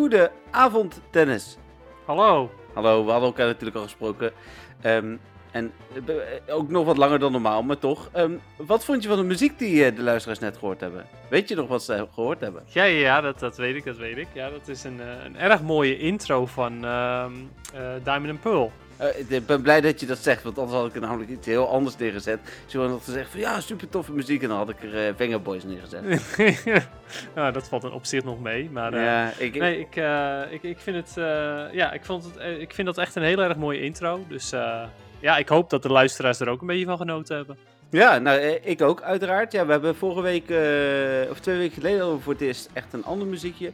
goede avond, Dennis. Hallo. Hallo, we hadden elkaar natuurlijk al gesproken. Ehm, en eh, ook nog wat langer dan normaal, maar toch. Ehm, wat vond je van de muziek die eh, de luisteraars net gehoord hebben? Weet je nog wat ze gehoord hebben? Ja, ja, dat, dat weet ik, dat weet ik. Ja, dat is een, eh, een erg mooie intro van ehm, eh, Diamond and Pearl. Eh, ik ben blij dat je dat zegt, want anders had ik er namelijk iets heel anders neergezet. Zo had gezegd van ja, super toffe muziek en dan had ik er eh Vengaboys neergezet. nou, dat valt dan op zich nog mee, maar... eh, ja, ik, Nee, ik, ik, ik vind het, ja, ik, vond het, ik vind dat echt een heel erg mooie intro. Dus ja, ik hoop dat de luisteraars er ook een beetje van genoten hebben. Ja, nou, ik ook uiteraard. Ja, we hebben vorige week, of twee weken geleden, we voor het eerst echt een ander muziekje.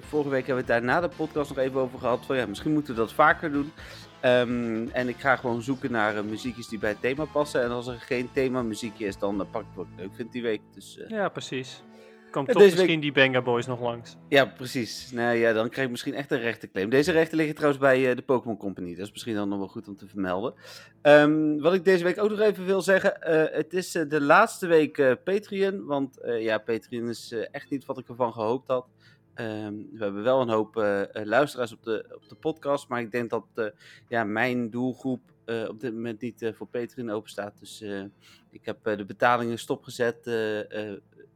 Vorige week hebben we het daar na de podcast nog even over gehad. Van ja, misschien moeten we dat vaker doen. Ehm, en ik ga gewoon zoeken naar eh, muziekjes die bij het thema passen. En als er geen thema muziekje is, dan eh, pak ik wat ik leuk vind die week. Dus eh, Ja, precies. Komt toch misschien die Banga Boys nog langs. ja, precies. Nou ja, dan krijg ik misschien echt een rechterclaim. Deze rechten liggen trouwens bij de Pokémon Company. Dat is misschien dan nog wel goed om te vermelden. Ehm, wat ik deze week ook nog even wil zeggen. het is de laatste week Patreon. Want ja, Patreon is echt niet wat ik ervan gehoopt had. Ehm, we hebben wel een hoop eh, eh, luisteraars op de, op de podcast. Maar ik denk dat eh, ja, mijn doelgroep op dit moment niet voor Patreon open staat. Dus ik heb de betalingen stopgezet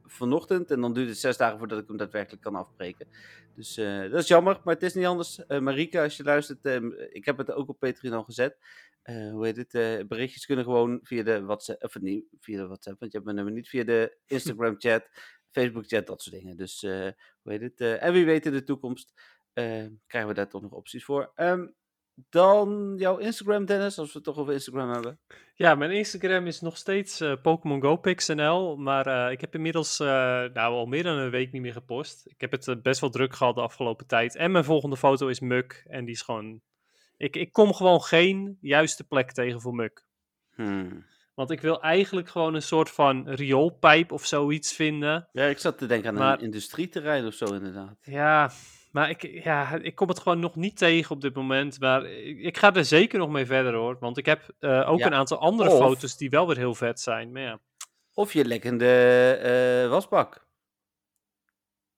vanochtend. En dan duurt het zes dagen voordat ik hem daadwerkelijk kan afbreken. Dus dat is jammer, maar het is niet anders. Marika, als je luistert, eh, ik heb het ook op Patreon al gezet. Hoe heet het? berichtjes kunnen gewoon via de WhatsApp, of niet via de WhatsApp, want je hebt mijn nummer niet via de Instagram chat, Facebook chat, dat soort dingen. Dus eh, hoe heet het? eh, en wie weet in de toekomst eh, krijgen we daar toch nog opties voor. Ehm, dan jouw Instagram, Dennis, als we het toch over Instagram hebben. Ja, mijn Instagram is nog steeds eh Pokémon Go PixNL, maar ik heb inmiddels nou, al meer dan een week niet meer gepost. Ik heb het best wel druk gehad de afgelopen tijd. En mijn volgende foto is Muk en die is gewoon... Ik, ik kom gewoon geen juiste plek tegen voor Muk. Hmm. Want ik wil eigenlijk gewoon een soort van rioolpijp of zoiets vinden. Ja, ik zat te denken aan Maar- een industrieterrein of zo inderdaad. Ja, maar ik, ja, ik kom het gewoon nog niet tegen op dit moment. Maar ik, ik ga er zeker nog mee verder hoor. Want ik heb eh, ook Ja, een aantal andere of- foto's die wel weer heel vet zijn. Maar ja. Of je lekkende eh, wasbak.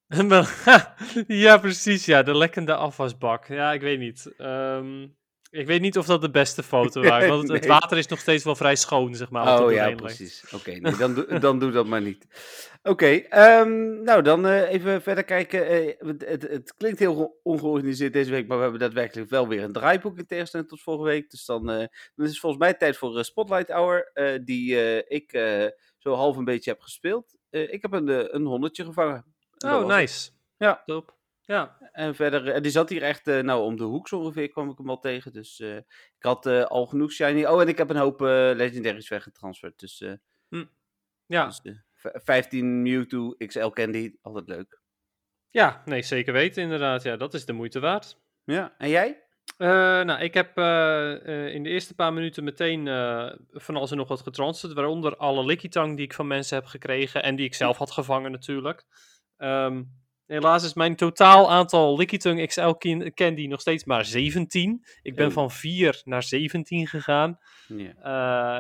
Ja, precies. Ja, de lekkende afwasbak. Ja, ik weet niet. Ehm, ik weet niet of dat de beste foto was. Want het, water is nog steeds wel vrij schoon, zeg maar. Oh ja, precies. Oké, nee, dan, doe- dan doe dat maar niet. Oké, ehm, nou dan eh, even verder kijken. Eh, het, het, klinkt heel ge- ongeorganiseerd deze week, maar we hebben daadwerkelijk wel weer een draaiboek in tegenstelling tot vorige week. Dus dan, eh, dan is het volgens mij tijd voor Spotlight Hour, die ik zo half een beetje heb gespeeld. Ik heb een, een honderdje gevangen. Oh, nice. Ja. Top. Ja. En verder, eh, die zat hier echt, eh, nou om de hoek zo ongeveer kwam ik hem al tegen. Dus eh, ik had al genoeg shiny. Oh, en ik heb een hoop legendaries weggetransferd. Dus, eh, Ja. dus eh, v- 15 Mewtwo XL Candy, altijd leuk. ja, nee, zeker weten inderdaad. Ja, dat is de moeite waard. Ja, en jij? Nou, ik heb in de eerste paar minuten meteen van alles en nog wat getransferd. Waaronder alle Lickitung die ik van mensen heb gekregen. En die ik zelf had gevangen natuurlijk. Ehm, helaas is mijn totaal aantal Lickitung XL Candy nog steeds maar 17. Ik ben Oh. van 4 naar 17 gegaan. Ja.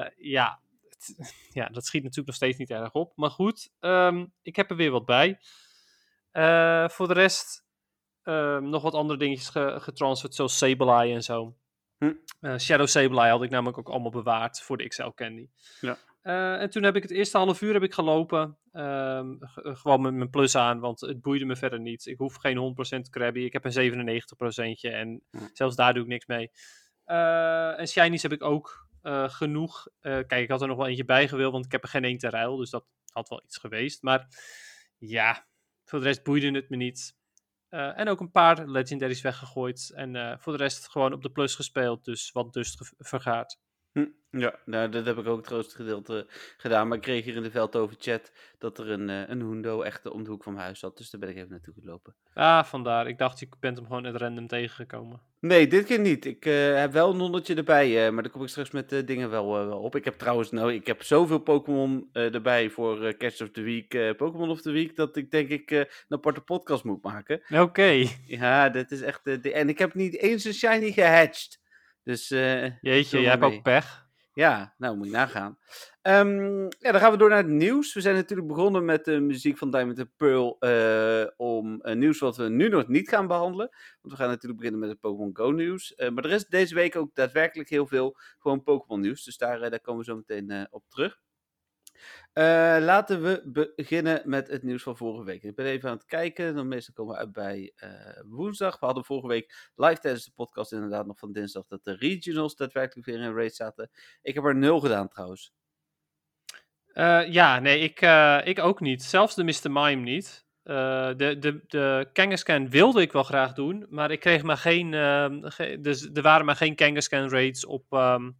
Eh, ja, het- ja, dat schiet natuurlijk nog steeds niet erg op. Maar goed, ehm, ik heb er weer wat bij. Eh, voor de rest ehm, nog wat andere dingetjes ge getransferd, zoals Sableye en zo. Hm. Eh, Shadow Sableye had ik namelijk ook allemaal bewaard voor de XL Candy. Ja. Eh, en toen heb ik het eerste half uur heb ik gelopen. ehm, eh, gewoon met mijn plus aan, want het boeide me verder niet. Ik hoef geen 100% Krabby. Ik heb een 97% en zelfs daar doe ik niks mee. Eh, en Shinies heb ik ook genoeg. Kijk, ik had er nog wel eentje bij gewild, want ik heb er geen één ter ruil. Dus dat had wel iets geweest. Maar ja, voor de rest boeide het me niet. En ook een paar legendaries weggegooid. En voor de rest gewoon op de plus gespeeld. Dus wat dust vergaard. Hm, Ja, nou, dat heb ik ook het grootste gedeelte gedaan. Maar ik kreeg hier in de Veldhoven chat dat er een, eh, een Hundo echt om de hoek van mijn huis zat. Dus daar ben ik even naartoe gelopen. Ah, vandaar. Ik dacht, je bent hem gewoon at random tegengekomen. Nee, dit keer niet. Ik eh, heb wel een honderdje erbij, eh, maar daar kom ik straks met eh, dingen wel, eh, wel op. Ik heb trouwens, nou, ik heb zoveel Pokémon eh, erbij voor eh Catch of the Week, eh, Pokémon of the Week, dat ik denk ik eh, een aparte podcast moet maken. Oké. Ja, dit is echt... eh, de- en ik heb niet eens een shiny gehatcht. Dus eh, Jeetje, jij hebt ook pech. Ja, nou moet je nagaan. Ehm, ja, dan gaan we door naar het nieuws. We zijn natuurlijk begonnen met de muziek van Diamond and Pearl uh, om uh, nieuws wat we nu nog niet gaan behandelen. Want we gaan natuurlijk beginnen met het Pokémon Go nieuws. Uh, maar er is deze week ook daadwerkelijk heel veel gewoon Pokémon nieuws. Dus daar, daar komen we zo meteen op terug. Uh, laten we beginnen met het nieuws van vorige week. Ik ben even aan het kijken. Dan meestal komen we uit bij uh, woensdag. We hadden vorige week live tijdens de podcast inderdaad nog van dinsdag dat de regionals daadwerkelijk weer in race zaten. Ik heb er nul gedaan trouwens. Uh, ja, nee, ik, ik ook niet. Zelfs de Mr. Mime niet. de, de, de Kangaskhan wilde ik wel graag doen, maar ik kreeg maar geen. Ehm, dus er waren maar geen Kangaskhan raids op. Um,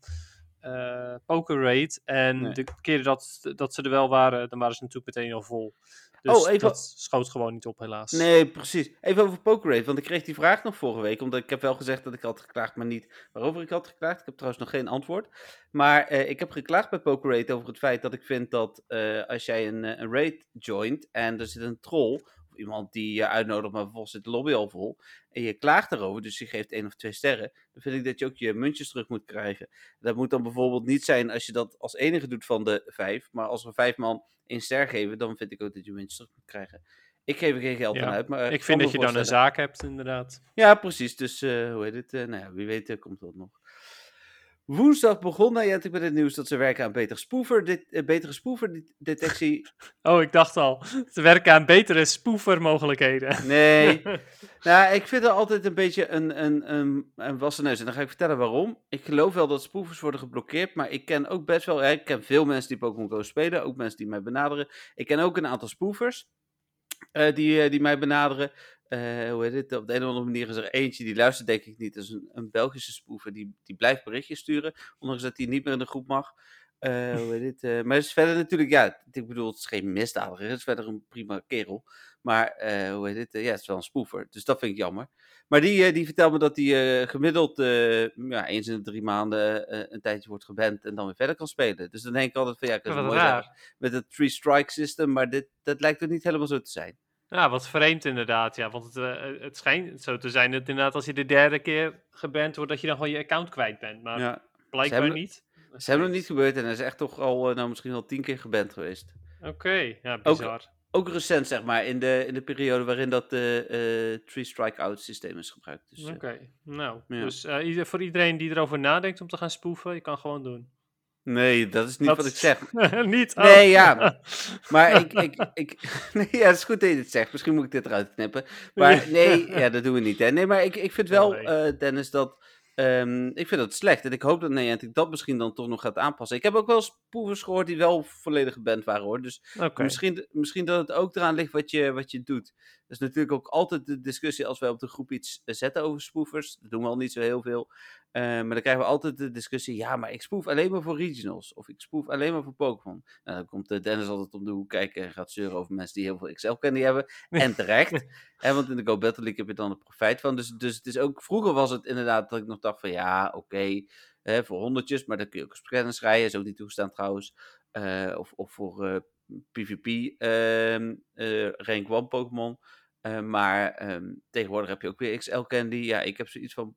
uh, poker rate. En nee. de keren dat, dat ze er wel waren, dan waren ze natuurlijk meteen al vol. Dus oh, even... dat schoot gewoon niet op, helaas. Nee, precies. Even over poker rate, want ik kreeg die vraag nog vorige week, omdat ik heb wel gezegd dat ik had geklaagd, maar niet waarover ik had geklaagd. Ik heb trouwens nog geen antwoord. Maar uh, ik heb geklaagd bij poker rate over het feit dat ik vind dat uh, als jij een, een raid joint en er zit een troll, iemand die je uitnodigt, maar vervolgens zit de lobby al vol. En je klaagt erover, dus je geeft één of twee sterren. Dan vind ik dat je ook je muntjes terug moet krijgen. Dat moet dan bijvoorbeeld niet zijn als je dat als enige doet van de vijf. Maar als we vijf man één ster geven, dan vind ik ook dat je muntjes terug moet krijgen. Ik geef er geen geld ja, aan uit. Maar ik vind dat je dan een zaak hebt, inderdaad. Ja, precies. Dus uh, hoe heet het? Uh, nou ja, wie weet uh, komt dat nog. Woensdag begon Niantic met het nieuws dat ze werken aan betere, spoever, dit, uh, betere spoeverdetectie. Oh, ik dacht al. Ze werken aan betere spoevermogelijkheden. Nee. nou, ik vind het altijd een beetje een, een, een, een wassen neus. En dan ga ik vertellen waarom. Ik geloof wel dat spoevers worden geblokkeerd. Maar ik ken ook best wel... Ik ken veel mensen die Pokémon Go spelen. Ook mensen die mij benaderen. Ik ken ook een aantal spoevers. Uh, die, uh, die mij benaderen. Uh, hoe heet het? Op de een of andere manier is er eentje die luistert, denk ik niet. Dat is een, een Belgische spoever. Die, die blijft berichtjes sturen. Ondanks dat hij niet meer in de groep mag. Uh, hoe heet het? Uh, maar het is verder natuurlijk, ja, ik bedoel, het is geen misdadiger. Het is verder een prima kerel. Maar, hoe heet het? ja, het is wel een spoever. Dus dat vind ik jammer. Maar die, die vertelt me dat hij gemiddeld ja, eens in de drie maanden een tijdje wordt geband en dan weer verder kan spelen. Dus dan denk ik altijd van, ja, ik kan het mooi zeggen met het three-strike system. Maar dit, dat lijkt er niet helemaal zo te zijn. Ja, wat vreemd inderdaad. Ja, want het, uh, het schijnt zo te zijn dat inderdaad als je de derde keer geband wordt, dat je dan gewoon je account kwijt bent. Maar ja. blijkbaar hebben, niet. Ze hebben nog niet gebeurd en hij is echt toch al, uh, nou misschien al tien keer geband geweest. Oké, okay. ja, bizar. Ook, ook, recent, zeg maar, in de, in de periode waarin dat uh, Three Strike Out systeem is gebruikt. Dus, Oké, okay. nou, ja. dus voor iedereen die erover nadenkt om te gaan spoeven, je kan gewoon doen. Nee, dat is niet dat... wat ik zeg. niet? Oh. Nee, ja. Maar ik... ik, ik nee, ja, het is goed dat je dit zegt. Misschien moet ik dit eruit knippen. Maar nee, ja, dat doen we niet. Hè. Nee, maar ik, ik vind wel, uh, Dennis, dat... Um, ik vind dat slecht. En ik hoop dat Niantic dat misschien dan toch nog gaat aanpassen. Ik heb ook wel spoevers gehoord die wel volledig geband waren hoor. Dus okay. misschien, misschien dat het ook eraan ligt wat je, wat je doet. Is natuurlijk ook altijd de discussie als wij op de groep iets zetten over spoevers. Dat doen we al niet zo heel veel. Uh, maar dan krijgen we altijd de discussie, ja, maar ik spoef alleen maar voor regionals. Of ik spoef alleen maar voor Pokémon. Nou, dan komt Dennis altijd om de hoek kijken en gaat zeuren over mensen die heel veel Excel-candy hebben. En terecht. hè, want in de Go Battle League heb je dan de profijt van. Dus, dus het is ook, vroeger was het inderdaad dat ik nog dacht van, ja, oké, okay, voor honderdjes. Maar dan kun je ook scanners rijden, is ook niet toegestaan trouwens. Uh, of, of voor uh, PvP uh, rank 1 Pokémon. Maar um, tegenwoordig heb je ook weer XL-candy. Ja, ik heb zoiets van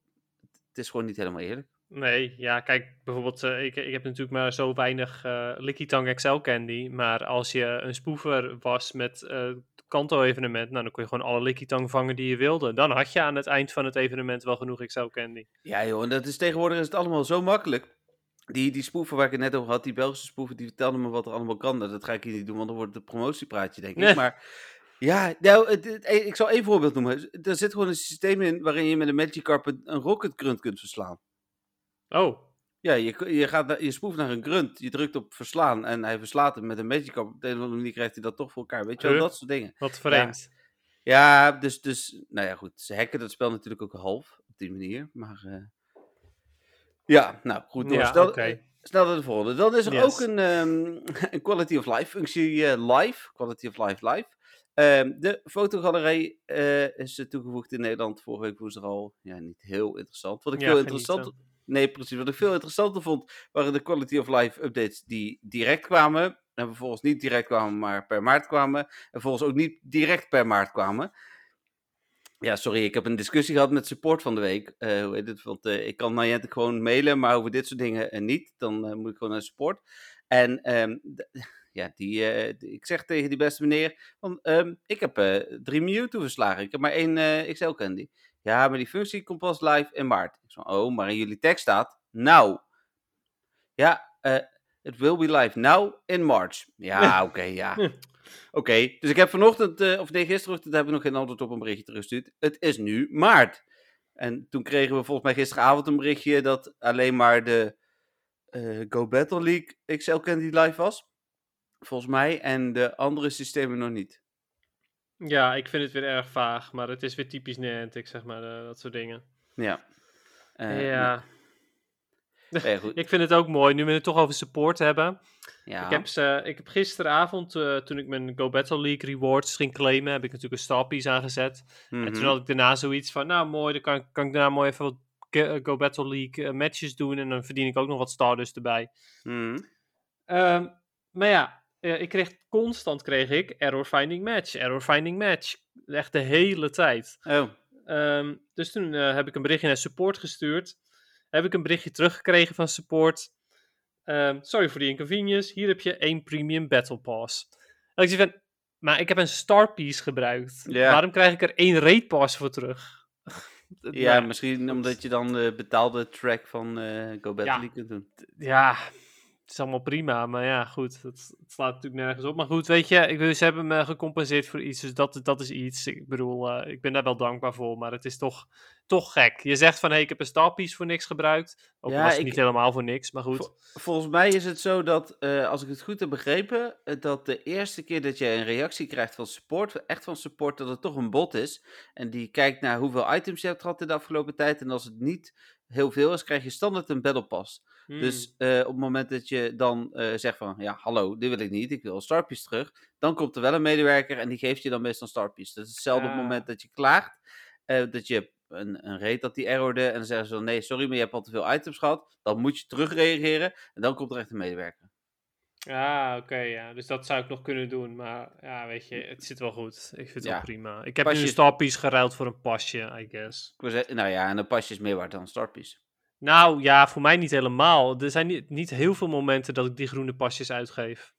het is gewoon niet helemaal eerlijk. Nee, ja, kijk, bijvoorbeeld, uh, ik, ik heb natuurlijk maar zo weinig uh, Licky Tang Excel candy. Maar als je een spoever was met uh, Kanto-evenement, nou, dan kon je gewoon alle Licky Tang vangen die je wilde. Dan had je aan het eind van het evenement wel genoeg Excel candy. Ja, joh, en dat is tegenwoordig is het allemaal zo makkelijk. Die, die spoeven waar ik het net over had, die Belgische spoeven, die vertelden me wat er allemaal kan. Dat ga ik hier niet doen, want dan wordt het een promotiepraatje, denk ik. Nee. Maar ja, nou, het, het, ik zal één voorbeeld noemen. Er zit gewoon een systeem in waarin je met een Magikarp een, een Rocket Grunt kunt verslaan. Oh. Ja, je, je, gaat, je spoeft naar een grunt, je drukt op verslaan en hij verslaat hem met een Magikarp. Op de een of andere manier krijgt hij dat toch voor elkaar. Weet je wel, dat soort dingen. Wat vreemd. Ja, ja, dus, dus, nou ja, goed. Ze hacken dat spel natuurlijk ook half op die manier. Maar, uh... ja, nou goed. Ja, Stel, okay. Snel naar de volgende. Dan is er yes. ook een, um, een quality of life functie uh, live. Quality of life live. Um, de fotogalerij uh, is toegevoegd in Nederland vorige week woensdag al. Ja, niet heel interessant. Wat ik ja, veel interessanter... Nee, precies. Wat ik veel interessanter vond, waren de quality of life updates die direct kwamen. En vervolgens niet direct kwamen, maar per maart kwamen. En vervolgens ook niet direct per maart kwamen. Ja, sorry, ik heb een discussie gehad met support van de week. Uh, hoe heet het? Want uh, ik kan Niantic gewoon mailen, maar over dit soort dingen uh, niet. Dan moet ik gewoon naar support. En um, ja, die, ik zeg tegen die beste meneer, van, um, ik heb drie Mewtwo verslagen. Ik heb maar één XL Candy. Ja, maar die functie komt pas live in maart. Ik zei, oh, maar in jullie tekst staat, nou. Ja, it will be live now in March. Ja, oké, okay, ja. Oké, dus ik heb vanochtend, of nee, gisterochtend hebben we nog geen antwoord op een berichtje teruggestuurd. Het is nu maart. En toen kregen we volgens mij gisteravond een berichtje dat alleen maar de Go Battle League XL Candy live was. Volgens mij. En de andere systemen nog niet. Ja, ik vind het weer erg vaag. Maar het is weer typisch Niantic, zeg maar. Uh, dat soort dingen. Ja. ja. ik vind het ook mooi, nu we het toch over support hebben. Ja. Ik, heb ze, ik heb gisteravond, uh, toen ik mijn Go Battle League rewards ging claimen, heb ik natuurlijk een star piece aangezet. En toen Mhm. had ik daarna zoiets van, nou mooi, dan kan, kan ik daarna mooi even wat Go Battle League eh, matches doen. En dan verdien ik ook nog wat stardust erbij. Mhm. Ehm, maar ja, eh, ik kreeg constant kreeg ik error finding match, error finding match. Echt de hele tijd. Oh, Ehm, dus toen eh, heb ik een berichtje naar support gestuurd. Heb ik een berichtje teruggekregen van support. Ehm, sorry voor die inconvenience. Hier heb je één premium battle pass. En ik zei van, maar ik heb een star piece gebruikt. Ja. Waarom krijg ik er één raid pass voor terug? ja, Nou, misschien omdat je dan de betaalde track van eh, Go Battle Ja. League kunt doen. ja, het is allemaal prima. Maar ja, goed. Het, slaat natuurlijk nergens op. Maar goed, weet je, ik, ze hebben me gecompenseerd voor iets. Dus dat, dat is iets. Ik bedoel, eh, ik ben daar wel dankbaar voor. Maar het is toch, toch gek. Je zegt van, hé, hey, ik heb een star piece voor niks gebruikt. Ook Ja, was het ik- niet helemaal voor niks. Maar goed. Vol- volgens mij is het zo dat, eh, als ik het goed heb begrepen, eh, dat de eerste keer dat je een reactie krijgt van support, echt van support, dat het toch een bot is. En die kijkt naar hoeveel items je hebt gehad in de afgelopen tijd. En als het niet heel veel is, krijg je standaard een battle pass. Hmm. Dus eh, op het moment dat je dan eh, zegt van, ja, hallo, dit wil ik niet, ik wil Starpiece terug. Dan komt er wel een medewerker en die geeft je dan meestal Starpiece. Dat is hetzelfde op het Ah. moment dat je klaagt, eh, dat je een, een rate dat die errorde en dan zeggen ze van, nee, sorry, maar je hebt al te veel items gehad. Dan moet je terugreageren en dan komt er echt een medewerker. Ah, oké, ja. Dus dat zou ik nog kunnen doen. Maar ja, weet je, het zit wel goed. Ik vind het Ja. wel prima. Ik heb nu een Pasjes- star piece geruild voor een pasje, I guess. Nou ja, en een pasje is meer waard dan een Starpiece. Nou ja, voor mij niet helemaal. Er zijn niet, niet heel veel momenten dat ik die groene pasjes uitgeef.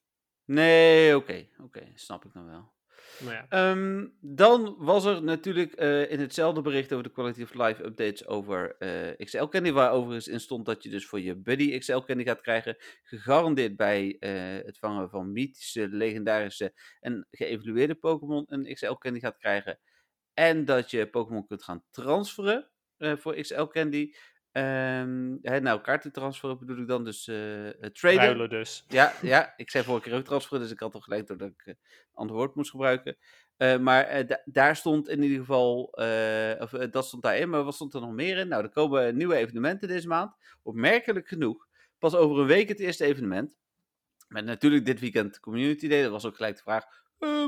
Nee, oké, oké, snap ik dan wel. Ja. Ehm, dan was er natuurlijk eh, in hetzelfde bericht over de Quality of Life updates over eh, XL Candy, waar overigens in stond dat je dus voor je Buddy XL Candy gaat krijgen, gegarandeerd bij eh, het vangen van mythische, legendarische en geëvalueerde Pokémon een XL Candy gaat krijgen. En dat je Pokémon kunt gaan transferen voor XL Candy. Ehm hè, nou, kaarten transferen bedoel ik dan, dus eh, traden. Ruilen dus. Ja, ja, ik zei vorige keer ook transferen, dus ik had toch gelijk dat ik een ander woord moest gebruiken. Maar da- daar stond in ieder geval, of dat stond daarin, maar wat stond er nog meer in? Nou, er komen nieuwe evenementen deze maand. Opmerkelijk genoeg, pas over een week het eerste evenement. Met natuurlijk dit weekend Community Day, dat was ook gelijk de vraag.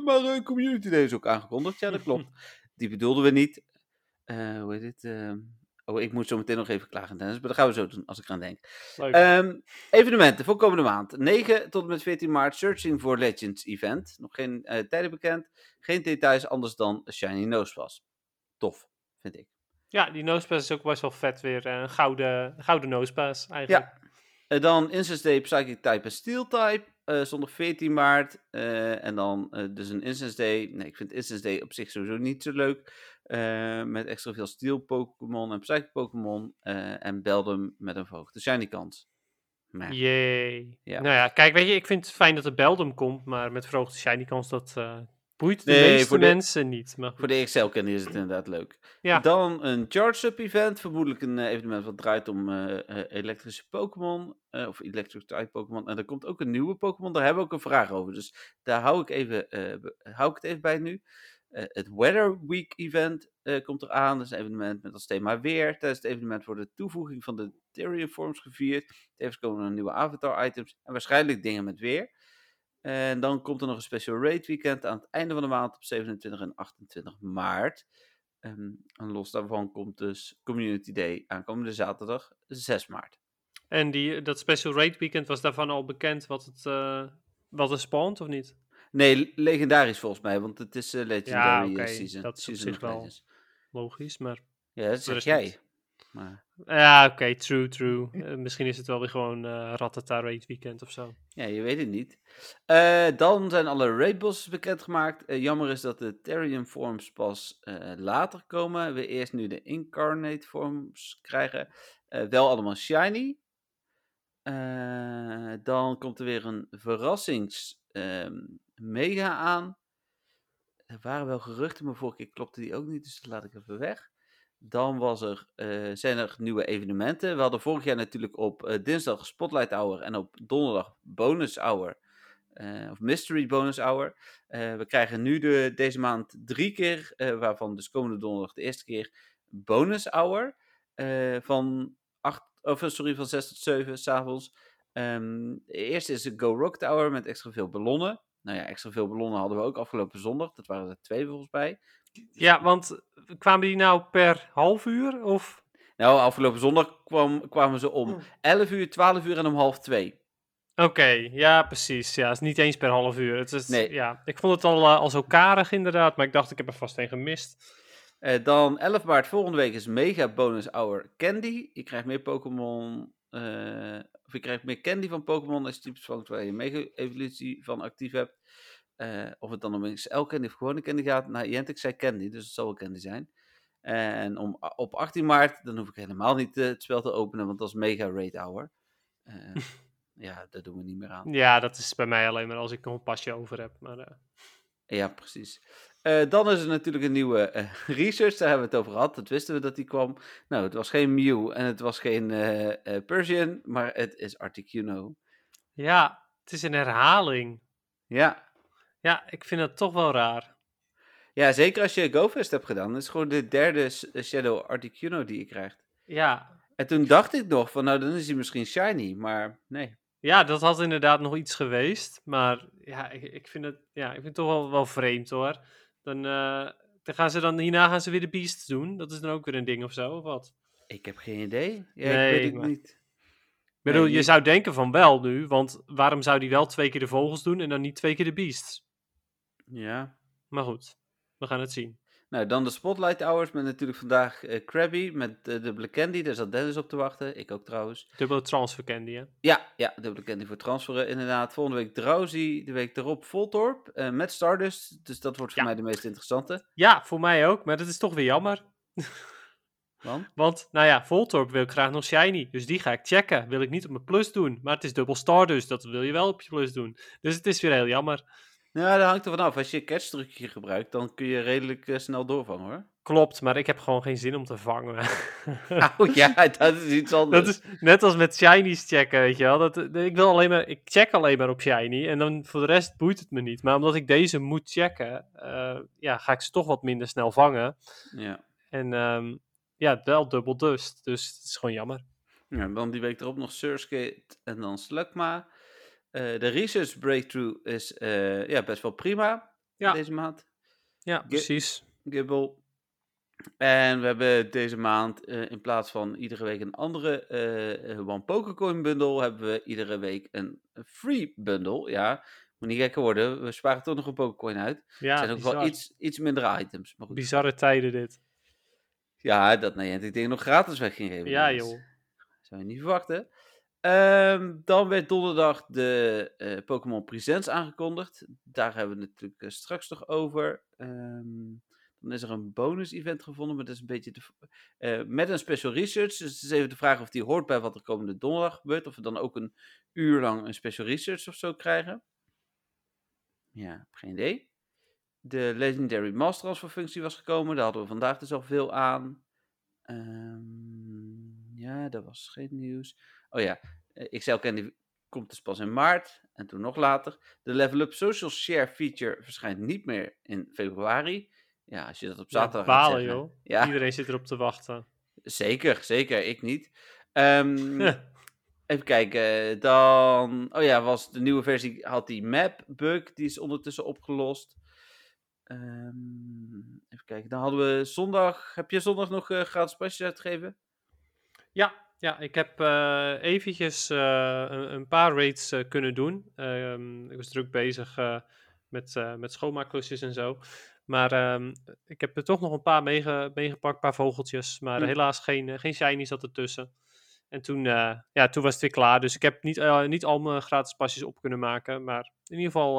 maar Community Day is ook aangekondigd. Ja, dat klopt. Die bedoelden we niet. Hoe heet dit? Oh, ik moet zo meteen nog even klagen, Dennis, maar dat gaan we zo doen als ik eraan denk. Ehm, evenementen voor komende maand. 9 tot en met 14 maart Searching for Legends event. Nog geen eh, tijden bekend. Geen details anders dan Shiny Nosepass. Tof, vind ik. ja, die nosepass is ook best wel vet weer. eh, Een gouden, gouden nosepass eigenlijk. Eh, dan Instance Day Psychic Type en Steel Type. zondag 14 maart. en dan dus een Instance Day. Nee, ik vind Instance Day op zich sowieso niet zo leuk. Eh, met extra veel Steel Pokémon en Psychic Pokémon. eh, en Beldum met een verhoogde Shiny kans. Meh. Jee. Ja. Nou ja, kijk, weet je, ik vind het fijn dat er Beldum komt, maar met verhoogde shiny kans, dat eh, boeit de Nee, meeste de- mensen niet. Maar. Voor de XL Candy is het inderdaad leuk. Ja. Dan een Charge-Up event. Vermoedelijk een evenement wat draait om elektrische Pokémon. of Electric type Pokémon. En er komt ook een nieuwe Pokémon. Daar hebben we ook een vraag over. Dus daar hou ik, even, hou ik het even bij nu. Eh, het Weather Week event eh, komt eraan. Dat is een evenement met als thema weer. Tijdens het evenement wordt de toevoeging van de Therian Forms gevierd. Tevens komen er nieuwe avatar items. En waarschijnlijk dingen met weer. En dan komt er nog een special raid weekend aan het einde van de maand op 27 en 28 maart. Ehm, en los daarvan komt dus Community Day aankomende zaterdag 6 maart. En die, dat special raid weekend, was daarvan al bekend wat het, eh, wat er spawnt, of niet? Nee, legendarisch volgens mij, want het is eh, Legendary Ja, eh, oké, Season. dat is op season zich of wel- Legends. logisch, maar... Ja, dat zeg jij. Maar, Ja, oké, true, true. Eh, misschien is het wel weer gewoon eh Ratata Raid Weekend of zo. ja, je weet het niet. Eh, dan zijn alle raid bosses bekendgemaakt. Jammer is dat de Therian forms pas eh, later komen. We eerst nu de Incarnate forms krijgen. Eh, wel allemaal shiny. Eh, dan komt er weer een verrassings ehm, mega aan. Er waren wel geruchten, maar vorige keer klopte die ook niet, dus dat laat ik even weg. Dan was er, eh, zijn er nieuwe evenementen. We hadden vorig jaar natuurlijk op eh, dinsdag Spotlight Hour en op donderdag Bonus Hour. eh, of Mystery Bonus Hour. We krijgen nu de, deze maand drie keer, waarvan dus komende donderdag de eerste keer Bonus Hour. van, acht, of, sorry, van 6 tot 7 s'avonds. Ehm de eerste is de Go Rock Tower met extra veel ballonnen. Nou ja, extra veel ballonnen hadden we ook afgelopen zondag. Dat waren er twee volgens mij. Ja, want kwamen die nou per half uur? Of... Nou, afgelopen zondag kwam, kwamen ze om 11 uur, 12 uur en om half 2. Oké, ja, precies. Ja, het is niet eens per half uur. Het is, Nee. ja, ik vond het al, eh, al zo karig inderdaad, maar ik dacht ik heb er vast een gemist. Eh, dan 11 maart volgende week is Mega Bonus Hour Candy. Je krijgt meer Pokémon. Eh, of je krijgt meer candy van Pokémon als je types vangt waar je Mega Evolutie van actief hebt. Eh, of het dan om XL Candy of gewone candy gaat. Nou, Jentik zei candy, dus het zal wel candy zijn. En om, op 18 maart, dan hoef ik helemaal niet eh, het spel te openen, want dat is Mega Raid Hour. Ja, dat doen we niet meer aan. Ja, dat is bij mij alleen maar als ik nog een pasje over heb. Maar, Ja, precies. Eh, dan is er natuurlijk een nieuwe eh, research, daar hebben we het over gehad. Dat wisten we dat die kwam. Nou, het was geen Mew en het was geen eh, Persian, maar het is Articuno. ja, het is een herhaling. Ja. Ja, ik vind dat toch wel raar. ja, zeker als je GoFest hebt gedaan. Dat is gewoon de derde Shadow Articuno die je krijgt. Ja, En toen dacht ik nog van, nou, dan is hij misschien shiny, maar nee. ja, dat had inderdaad nog iets geweest. Maar ja, ik, ik vind het ja, ik vind het toch wel, wel vreemd hoor. Dan, eh, dan gaan ze dan, hierna gaan ze weer de Beasts doen. Dat is dan ook weer een ding of zo, of wat? Ik heb geen idee. Ja, Nee, ik weet het maar- niet. Ik bedoel, Nee, je je- zou denken van wel nu, want waarom zou die wel twee keer de vogels doen en dan niet twee keer de Beasts? Ja. Maar goed, we gaan het zien. Nou, dan de Spotlight Hours met natuurlijk vandaag eh, Krabby met eh, dubbele candy. Daar zat Dennis op te wachten. Ik ook trouwens. Dubbele transfer candy, hè? Ja, ja, dubbele candy voor transferen inderdaad. Volgende week Drowsy, de week erop Voltorp eh, met Stardust. Dus dat wordt voor Ja. mij de meest interessante. Ja, voor mij ook, maar dat is toch weer jammer. Want? Want, nou ja, Voltorp wil ik graag nog shiny, dus die ga ik checken. Wil ik niet op mijn plus doen, maar het is dubbel Stardust, dat wil je wel op je plus doen. Dus het is weer heel jammer. Ja, dat hangt er vanaf. Als je catch trucje gebruikt, dan kun je redelijk eh, snel doorvangen hoor. Klopt, maar ik heb gewoon geen zin om te vangen. Oh ja, dat is iets anders. Dat is net als met shinies checken, weet je wel. Dat, eh, ik, wil alleen maar, ik check alleen maar op shiny en dan voor de rest boeit het me niet. Maar omdat ik deze moet checken, eh, ja, ga ik ze toch wat minder snel vangen. Ja. En ehm, ja, wel dubbel dust, dus het is gewoon jammer. ja, dan die week erop nog Surskate en dan Slugma. Eh, de Research Breakthrough is eh, ja, best wel prima Ja. deze maand. Ja, precies. Gibble. En we hebben deze maand eh, in plaats van iedere week een andere One Pokercoin bundle, hebben we iedere week een free bundle. Ja, moet niet gekker worden. We sparen toch nog een Pokercoin uit. Ja, Het zijn ook bizar. wel iets, iets mindere items. Maar goed. bizarre tijden dit. Ja, dat Niantic dingen nog gratis weg ging geven. Ja, joh. Zou je niet verwachten. Ehm, dan werd donderdag de eh, Pokémon Presents aangekondigd. Daar hebben we het natuurlijk eh, straks nog over. Ehm, dan is er een bonus-event gevonden, maar dat is een beetje eh, met een special research. Dus het is even de vraag of die hoort bij wat er komende donderdag gebeurt. Of we dan ook een uur lang een special research of zo krijgen. Ja, geen idee. De Legendary Master Transfer functie was gekomen. Daar hadden we vandaag dus al veel aan. Ehm, ja, dat was geen nieuws. Oh ja, eh, XL Candy komt dus pas in maart. En toen nog later. De Level Up Social Share feature verschijnt niet meer in februari. Ja, als je dat op Ja, zaterdag gaat balen, zeggen. joh. Ja, Iedereen zit erop te wachten. zeker, zeker. Ik niet. Ehm, Even kijken, dan... Oh ja, was de nieuwe versie had die map bug, die is ondertussen opgelost. Ehm, even kijken, dan hadden we zondag... Heb je zondag nog eh, gratis pasjes uitgegeven? Ja, ja, ik heb eh, eventjes eh, een, een paar raids eh, kunnen doen. Ehm, ik was druk bezig met, met schoonmaakklusjes en zo. Maar ehm, ik heb er toch nog een paar meege, meegepakt, een paar vogeltjes. Maar Hm. helaas geen, geen shiny zat ertussen. En toen, ja, toen was het weer klaar. Dus ik heb niet, niet al mijn gratis pasjes op kunnen maken. Maar in ieder geval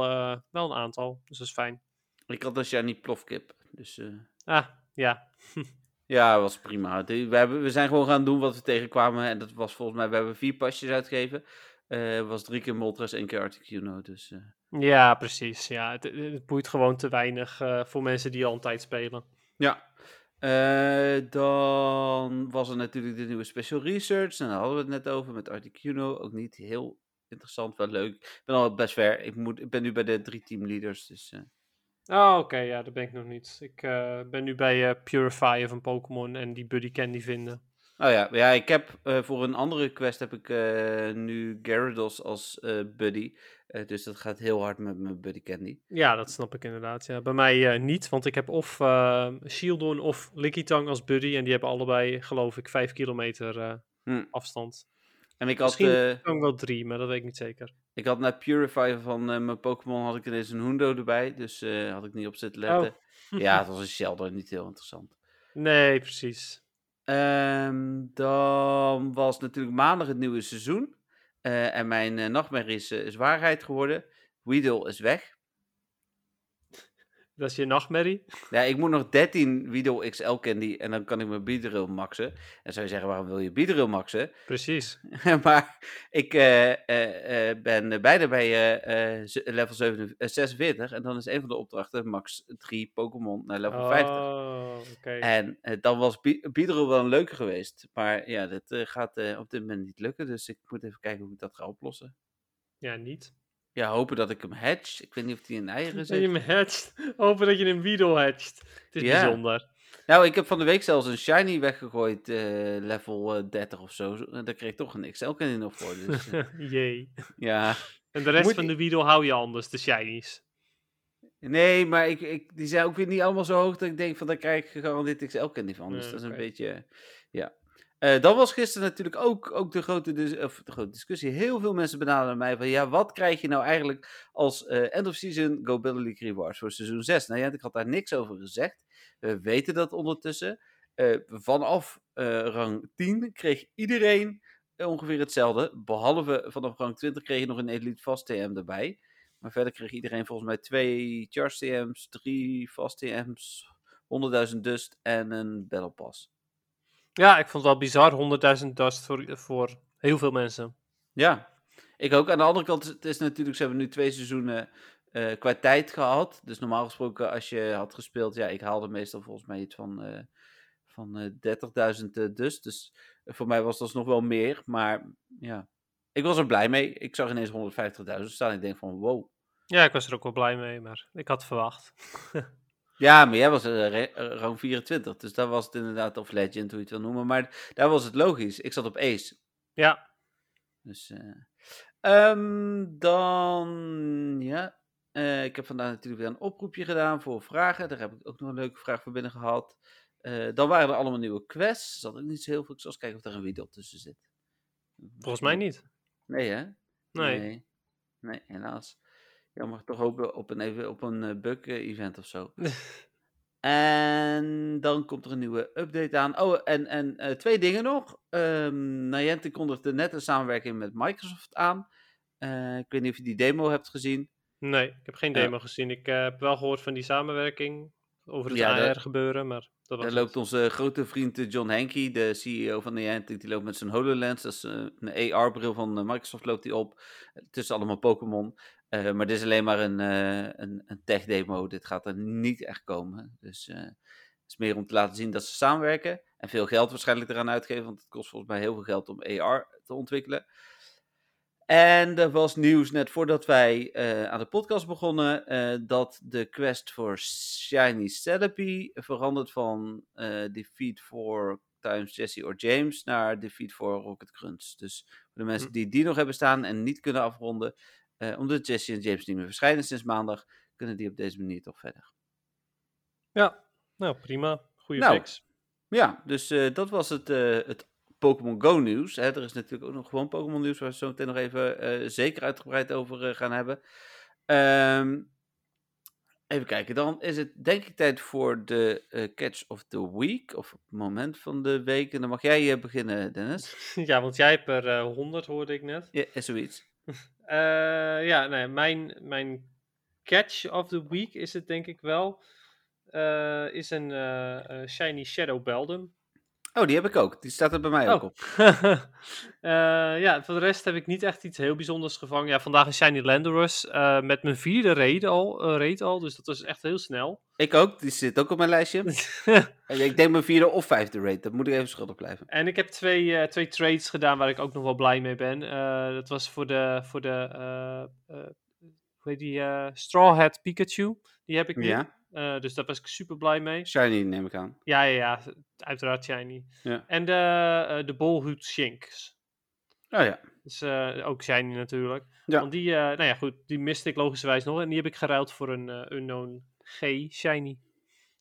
wel een aantal. Dus dat is fijn. Ik had een shiny plofkip. Dus Ah, ja. ja, was prima. We, hebben, we zijn gewoon gaan doen wat we tegenkwamen. En dat was volgens mij, we hebben vier pasjes uitgegeven. Eh was drie keer Moltres, één keer Articuno. Dus eh, Ja, precies. Ja, het, het boeit gewoon te weinig eh, voor mensen die al een tijd spelen. ja. Dan was er natuurlijk de nieuwe Special Research. En daar hadden we het net over met Articuno. Ook niet heel interessant, wel leuk. Ik ben al best ver. Ik, moet, ik ben nu bij de drie teamleaders. Dus Oh, oké. ja, daar ben ik nog niet. Ik eh, ben nu bij eh Purifier van Pokémon en die Buddy Candy vinden. Oh ja, ja ik heb eh, voor een andere quest heb ik nu Gyarados als buddy. Dus dat gaat heel hard met mijn buddy Candy. Ja, dat snap ik inderdaad. Ja. Bij mij niet, want ik heb of eh Shieldon of Lickitung als buddy. En die hebben allebei, geloof ik, 5 kilometer Hm. afstand. En ik had, Misschien wel drie, maar dat weet ik niet zeker. Ik had na Purify van eh, mijn Pokémon had ik ineens een Hundo erbij. Dus eh, had ik niet op zitten letten. Ja, het was een Sheldon, niet heel interessant. Nee, precies. Ehm, dan was natuurlijk maandag het nieuwe seizoen. Eh, en mijn nachtmerrie is, is waarheid geworden. Weedle is weg. Dat is je nachtmerrie. Ja, ik moet nog 13 Weedle XL candy en dan kan ik mijn Beedrill maxen. En zou je zeggen, waarom wil je Beedrill maxen? Precies. maar ik eh, eh, eh, ben bijna bij level 7, eh, 46 en dan is een van de opdrachten max 3 Pokémon naar level 50. Oh, oké. En dan was Beedrill wel een leuke geweest. Maar ja, dat gaat op dit moment niet lukken. Dus ik moet even kijken hoe ik dat ga oplossen. Ja, niet. Ja, hopen dat ik hem hatch. Ik weet niet of hij in eieren Dat je zit. hem hatcht. Hopen dat je een Weedle hatcht. Het is bijzonder. Nou, ik heb van de week zelfs een shiny weggegooid, eh, level eh, 30 of zo. En daar kreeg ik toch een XL candy nog voor. Dus eh, Jee. ja. En de rest Moet van de Weedle hou je anders, de shinies. Nee, maar ik, ik, die zijn ook weer niet allemaal zo hoog dat ik denk van daar krijg ik gegarandeerd XL candy van. Dus dat is een beetje, ja. Eh, dan was gisteren natuurlijk ook, ook de, grote of de grote discussie. Heel veel mensen benaderden mij van, ja, wat krijg je nou eigenlijk als eh, end of season Go Battle League rewards voor seizoen 6? Nou ja, ik had daar niks over gezegd. We weten dat ondertussen. Eh, vanaf rang 10 kreeg iedereen ongeveer hetzelfde. Behalve vanaf rang 20 kreeg je nog een Elite Fast TM erbij. Maar verder kreeg iedereen volgens mij twee Charge TM's, drie Fast TM's, 100.000 Dust en een Battle Pass. Ja, ik vond het wel bizar. 100.000 dust voor, voor heel veel mensen. Ja, ik ook. Aan de andere kant, het is natuurlijk, ze hebben nu twee seizoenen eh, qua tijd gehad. Dus normaal gesproken, als je had gespeeld, ja, ik haalde meestal volgens mij iets van, eh, van eh 30.000 eh, dus. Dus voor mij was dat nog wel meer. Maar ja, ik was er blij mee. Ik zag ineens 150.000 staan. Ik denk van, wow. Ja, ik was er ook wel blij mee, maar ik had verwacht. Ja, maar jij was eh, re- eh, rang 24. Dus daar was het inderdaad, of Legend, hoe je het wil noemen. Maar daar was het logisch. Ik zat op Ace. Ja, Dus, eh, ehm, dan, ja. eh, ik heb vandaag natuurlijk weer een oproepje gedaan voor vragen. Daar heb ik ook nog een leuke vraag voor binnen gehad. Eh, dan waren er allemaal nieuwe quests. Er zat ook niet zo heel veel. Ik zal eens kijken of daar een video tussen zit. volgens mij niet. Nee, hè? Nee. Nee, Nee, helaas. Jammer, toch hopen op een, even op een eh, bug-event of zo. En dan komt er een nieuwe update aan. Oh, en, en eh, twee dingen nog. Ehm Niantic kondigde net een samenwerking met Microsoft aan. Eh, ik weet niet of je die demo hebt gezien. Nee, ik heb geen Ja. demo gezien. Ik eh, heb wel gehoord van die samenwerking over het Ja, AR gebeuren, maar dat was Daar het. loopt onze grote vriend eh, John Hankey, de CEO van Niantic, die loopt met zijn HoloLens. Dat is eh, een AR-bril van eh, Microsoft, loopt die op. Tussen allemaal Pokémon. Eh, maar dit is alleen maar een, eh, een, een tech-demo. Dit gaat er niet echt komen. Dus eh, het is meer om te laten zien dat ze samenwerken. En veel geld waarschijnlijk eraan uitgeven, want het kost volgens mij heel veel geld om AR te ontwikkelen. En er was nieuws net voordat wij aan de podcast begonnen, dat de quest voor Shiny Celebi verandert van Defeat for times Jesse or James naar Defeat for Rocket Crunch. Dus voor de mensen Hm. die die nog hebben staan en niet kunnen afronden, eh, omdat Jesse en James niet meer verschijnen sinds maandag, kunnen die op deze manier toch verder. Ja, nou prima. Goeie Nou, fix. Ja, dus eh, dat was het, eh, het Pokémon Go nieuws. Hè. Er is natuurlijk ook nog gewoon Pokémon nieuws waar we zo meteen nog even zeker uitgebreid over gaan hebben. Ehm, Even kijken, dan is het denk ik tijd voor de Catch of the Week. Of het moment van de week. En dan mag jij beginnen, Dennis. ja, want jij hebt er eh 100, hoorde ik net. Ja, zoiets. Eh, ja, nee, mijn, mijn catch of the week is het denk ik wel. eh, is een eh, Shiny Shadow Beldum. Oh, die heb ik ook. Die staat er bij mij ook Oh. op. Eh, ja, voor de rest heb ik niet echt iets heel bijzonders gevangen. Ja, vandaag een Shiny Landorus eh, met mijn vierde raid al, eh, raid al, dus dat was echt heel snel. Ik ook. Die zit ook op mijn lijstje. Ik denk mijn vierde of vijfde rate. Dat moet ik even schuldig blijven. En ik heb twee, twee trades gedaan waar ik ook nog wel blij mee ben. Dat was voor de, voor de hoe heet die, Straw Hat Pikachu. Die heb ik nu. Ja. Eh, dus daar was ik super blij mee. Shiny neem ik aan. Ja, ja, ja, uiteraard shiny. Ja. En de, uh, de Bolhoed Shinx. Oh ja. Dus uh, ook shiny natuurlijk. Ja. Want die, nou ja, goed, die miste ik logischerwijs nog. En die heb ik geruild voor een Unknown G shiny.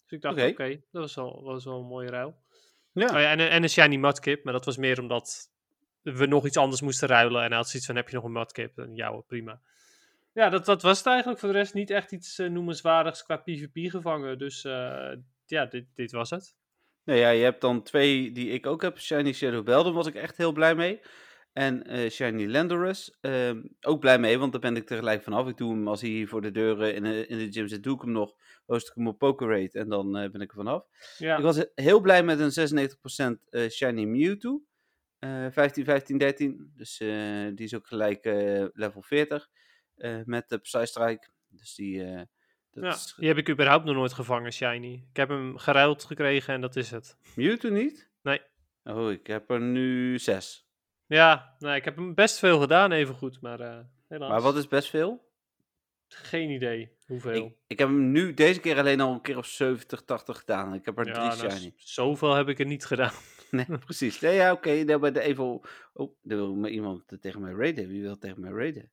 Dus ik dacht, oké, okay. okay, dat was wel, was wel een mooie ruil. Ja. Oh ja en, en, een shiny Mudkip, maar dat was meer omdat we nog iets anders moesten ruilen. En hij had zoiets van, heb je nog een Mudkip? En ja, prima. Ja, dat, dat was het eigenlijk. Voor de rest niet echt iets uh, noemenswaardigs qua PvP gevangen. Dus uh, ja, dit, dit was het. Nou ja, je hebt dan twee die ik ook heb. Shiny Shadow Beldum was ik echt heel blij mee. En uh, Shiny Landorus, uh, ook blij mee, want daar ben ik tegelijk vanaf. Ik doe hem als hij hier voor de deuren in de, in de gym zit, doe ik hem nog. Host ik hem op Pokerate en dan ben ik er vanaf. Ja. Ik was heel blij met een 96% uh, Shiny Mewtwo. 15, 15, 13. Dus die is ook gelijk eh, level 40 met de Psystrike. Dus die... Dat ja, is... die heb ik überhaupt nog nooit gevangen, Shiny. Ik heb hem geruild gekregen en dat is het. Mewtwo niet? Nee. Oh, ik heb er nu zes. Ja, nou, ik heb hem best veel gedaan, even goed, maar uh, helaas. Maar wat is best veel? Geen idee hoeveel. Ik, ik, heb hem nu deze keer alleen al een keer of 70, 80 gedaan. Ik heb er ja, drie nou, shiny. Zoveel heb ik er niet gedaan. Nee, precies. Nee, ja, oké. Okay. even... Oh, er wil iemand tegen mij raiden. Wie wil tegen mij raiden?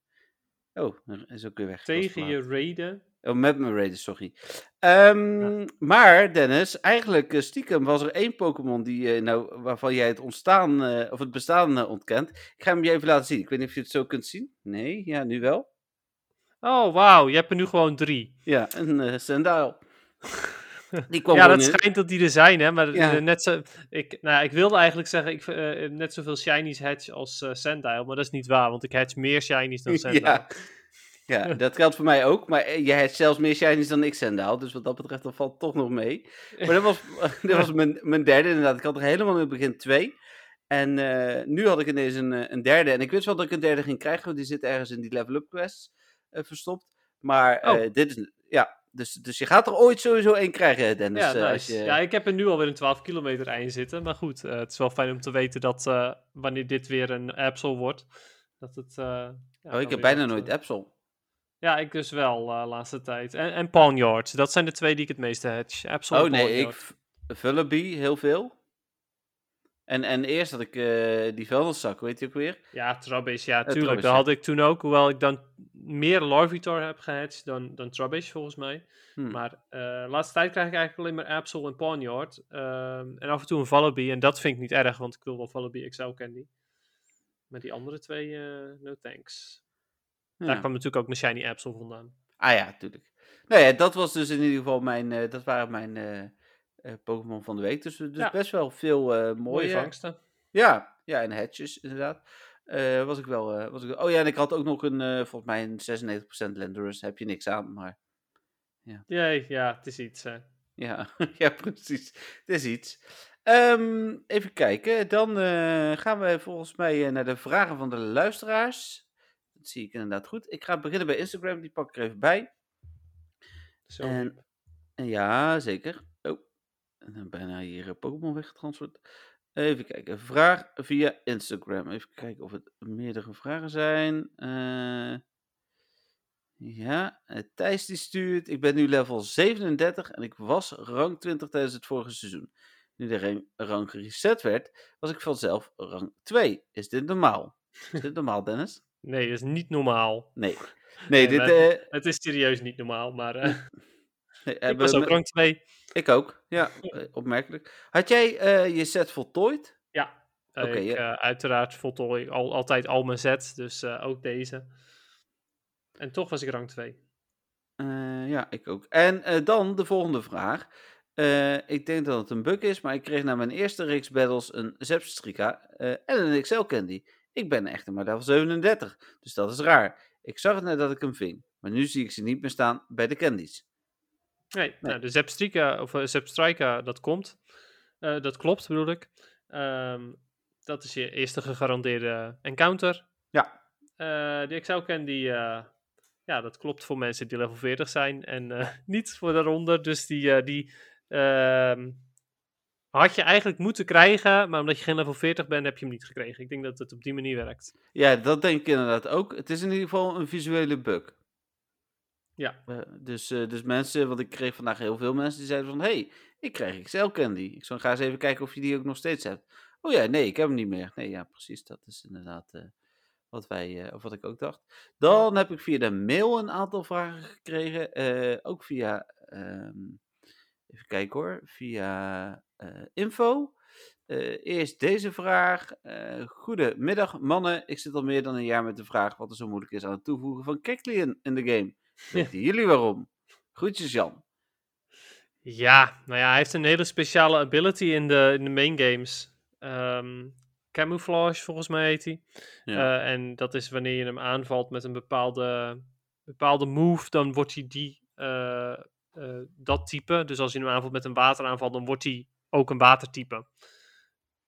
Oh, is ook weer weg. Tegen je raiden? Oh, met mijn raiden, sorry. Um, ja. Maar, Dennis, eigenlijk uh, stiekem was er één Pokémon die, uh, nou, waarvan jij het ontstaan, uh, of het bestaan ontkent. Ik ga hem je even laten zien. Ik weet niet of je het zo kunt zien. Nee, ja, nu wel. Oh, wauw. Je hebt er nu gewoon drie. Ja, een uh, Sandile. Die kwam ja, dat in. schijnt dat die er zijn, hè. Maar Ja. net zo... Ik, nou, ik wilde eigenlijk zeggen, ik uh, net zoveel shinies hatch als uh. Maar dat is niet waar, want ik hatch meer shinies dan Sandile. Ja. ja, dat geldt voor mij ook. Maar eh, jij hebt zelfs meer shinies dan ik Sandile. Dus wat dat betreft, dat valt toch nog mee. Maar dat was, dat was mijn, mijn derde inderdaad. Ik had er helemaal in het begin twee. En uh, nu had ik ineens een, eh, een derde. En ik wist wel dat ik een derde ging krijgen. Want die zit ergens in die level-up quests uh, verstopt. Maar oh. dit is... Ja, dus, dus je gaat er ooit sowieso één krijgen, Dennis. Ja, nice. als je... ja, ik heb er nu alweer een 12 kilometer eind zitten. Maar goed, uh, het is wel fijn om te weten dat uh, wanneer dit weer een Absol wordt, dat het... Uh, ja, oh, ik heb bijna nooit Absol. Ja, ik dus wel, laatste tijd. En, en Pawnyards, dat zijn de twee die ik het meeste hatch. Absol oh nee, ik Vullaby heel veel. En, en eerst had ik uh, die vuilniszak, weet je ook weer? Ja, Trubbish, ja, tuurlijk. Uh, Trubbish, dat had ik toen ook, hoewel ik dan meer Larvitar heb gehatcht dan, dan Trubbish, volgens mij. Hmm. Maar uh, de laatste tijd krijg ik eigenlijk alleen maar Absol en Pawniard. en af en toe een Vullaby, en dat vind ik niet erg, want ik wil wel Vullaby XL Candy. Maar die andere twee, no thanks. Ja. Daar kwam natuurlijk ook mijn Shiny Absol vandaan. Ah ja, tuurlijk. Nou ja, dat was dus in ieder geval mijn, dat waren mijn... Uh, Pokémon van de week. Dus, dus Ja. best wel veel uh, mooie, vangsten. Ja, ja, en hatches inderdaad. Eh, was ik wel. eh, was ik, oh ja, en ik had ook nog een, eh, volgens mij een 96% Landorus. Heb je niks aan, maar Jee, ja, het is iets. hè. ja, ja precies. Het is iets. Ehm, even kijken. Dan eh, gaan we volgens mij eh, naar de vragen van de luisteraars. Dat zie ik inderdaad goed. Ik ga beginnen bij Instagram. Die pak ik er even bij. Zo. En ja, zeker. En dan bijna hier eh, Pokémon weggetransferd. Even kijken. Vraag via Instagram. Even kijken of het meerdere vragen zijn. Eh, ja, eh, Thijs die stuurt. Ik ben nu level 37 en ik was rang 20 tijdens het vorige seizoen. Nu de rang, rang gereset werd, was ik vanzelf rang 2. Is dit normaal? Is dit normaal, Dennis? Nee, dat is niet normaal. Nee. Nee, dit... eh, Het is serieus niet normaal, maar nee, ik was ook rank 2. Ik ook, ja, eh, opmerkelijk. Had jij eh, je set voltooid? Ja, ik, ja. eh, uiteraard voltooi ik al, altijd al mijn sets, dus ook deze. En toch was ik rank 2. Uh, ja, ik ook. En dan de volgende vraag. Ik denk dat het een bug is, maar ik kreeg na mijn eerste reeks battles een Zepstrika en een XL Candy. Ik ben echter maar level 37, dus dat is raar. Ik zag het net dat ik hem ving, maar nu zie ik ze niet meer staan bij de candies. Nee, nee. Nou, de Zepstrika, of Zepstrika, dat komt. dat klopt, bedoel ik. Um, dat is je eerste gegarandeerde encounter. Ja. Uh, de XL Candy, uh, ja, dat klopt voor mensen die level 40 zijn en niet voor daaronder. Dus die, die ehm, had je eigenlijk moeten krijgen, maar omdat je geen level 40 bent, heb je hem niet gekregen. Ik denk dat het op die manier werkt. Ja, dat denk ik inderdaad ook. Het is in ieder geval een visuele bug. Ja. dus, dus mensen, want ik kreeg vandaag heel veel mensen die zeiden van, hey, ik krijg XL Candy. Ik zal ga eens even kijken of je die ook nog steeds hebt. Oh ja, nee, ik heb hem niet meer. Nee, ja, precies. Dat is inderdaad uh, wat wij, uh, of wat ik ook dacht. Dan heb ik via de mail een aantal vragen gekregen. Uh, ook via, um, even kijken hoor, via info. eerst deze vraag. goedemiddag mannen. Ik zit al meer dan een jaar met de vraag wat er zo moeilijk is aan het toevoegen van Keklian in de game. Weten jullie waarom? Groetjes Jan. Ja, nou ja, hij heeft een hele speciale ability in de, in de main games. Um, camouflage, volgens mij heet hij. Ja. Uh, en dat is wanneer je hem aanvalt met een bepaalde, bepaalde move, dan wordt hij die, uh, uh, dat type. Dus als je hem aanvalt met een wateraanval, dan wordt hij ook een watertype.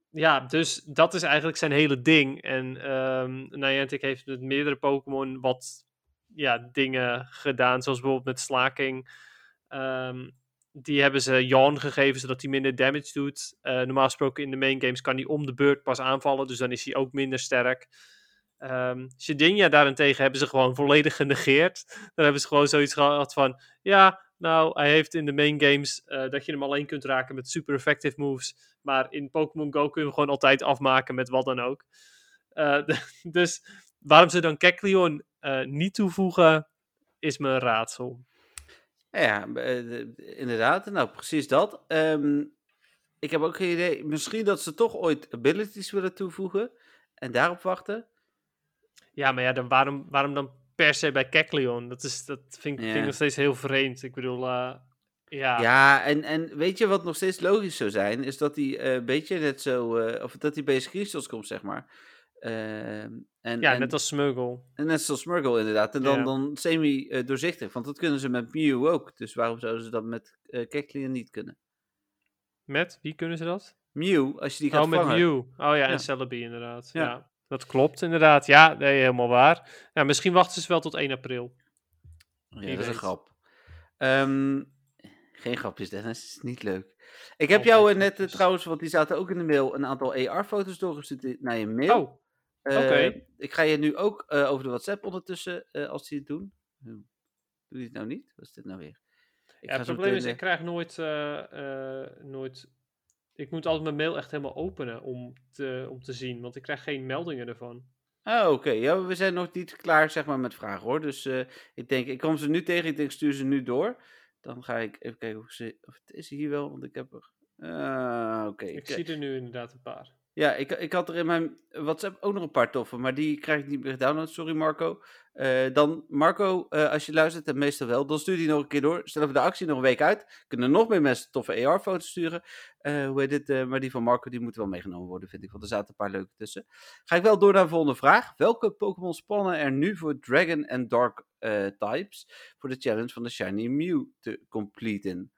Ja, dus dat is eigenlijk zijn hele ding. En um, Niantic heeft met meerdere Pokémon wat ja, dingen gedaan, zoals bijvoorbeeld met slaking. Um, die hebben ze Yawn gegeven, zodat hij minder damage doet. Uh, normaal gesproken in de main games kan hij om de beurt pas aanvallen, dus dan is hij ook minder sterk. Um, Shedinja daarentegen hebben ze gewoon volledig genegeerd. Dan hebben ze gewoon zoiets gehad van, ja, nou, hij heeft in de main games uh, dat je hem alleen kunt raken met super effective moves. Maar in Pokémon Go kun je hem gewoon altijd afmaken met wat dan ook. Uh, dus waarom ze dan Kecleon niet toevoegen, is me een raadsel. Ja, eh, inderdaad. Nou, precies dat. Ehm, ik heb ook geen idee. Misschien dat ze toch ooit abilities willen toevoegen en daarop wachten. Ja, maar ja, dan waarom, waarom dan per se bij Kecleon? Dat, is, dat vind, ik, nog steeds heel vreemd. Ik bedoel, uh, ja. Ja, en, en weet je wat nog steeds logisch zou zijn? Is dat hij uh, een beetje net zo, uh, of dat hij bij crystals komt, zeg maar. Ehm, en, ja, net als Smuggle. En net zoals Smuggle inderdaad. En dan, dan semi-doorzichtig, want dat kunnen ze met Mew ook. Dus waarom zouden ze dat met uh, Kecleon niet kunnen? Met? Wie kunnen ze dat? Mew, als je die gaat oh, vangen. met Mew. Oh ja, ja. en Celebi inderdaad. Ja. ja. dat klopt inderdaad. Ja, nee, helemaal waar. Ja, misschien wachten ze wel tot 1 april. Ja, dat is een grap. Um, geen grapjes, Dennis. is niet leuk. Ik heb jou net uh, trouwens, want die zaten ook in de mail, een aantal AR-foto's doorgestuurd naar je mail. Oh. Oké. Ik ga je nu ook uh, over de WhatsApp ondertussen, uh, als die het doen. Doe je het nou niet? Wat is dit nou weer? Ik ja, het probleem is, ik krijg nooit, nooit... Ik moet altijd mijn mail echt helemaal openen om te, om te zien, want ik krijg geen meldingen ervan. Oh, oké. Okay. Ja, we zijn nog niet klaar, zeg maar, met vragen, hoor. Dus ik denk, ik kom ze nu tegen, ik denk, stuur ze nu door. Dan ga ik even kijken of, ze, of het is hier wel, want ik heb er... Uh, oké. Ik zie er nu inderdaad een paar. Ja, ik, ik had er in mijn WhatsApp ook nog een paar toffe, maar die krijg ik niet meer gedownload. Sorry Marco. Uh, dan Marco, uh, als je luistert, en meestal wel, dan stuur die nog een keer door. Stellen we de actie nog een week uit. Kunnen nog meer mensen toffe AR-foto's sturen. Uh, hoe heet dit? maar die van Marco, die moet wel meegenomen worden, vind ik. Want er zaten een paar leuke tussen. Ga ik wel door naar de volgende vraag. Welke Pokémon spannen er nu voor Dragon en Dark types? Voor de challenge van de Shiny Mew te completen?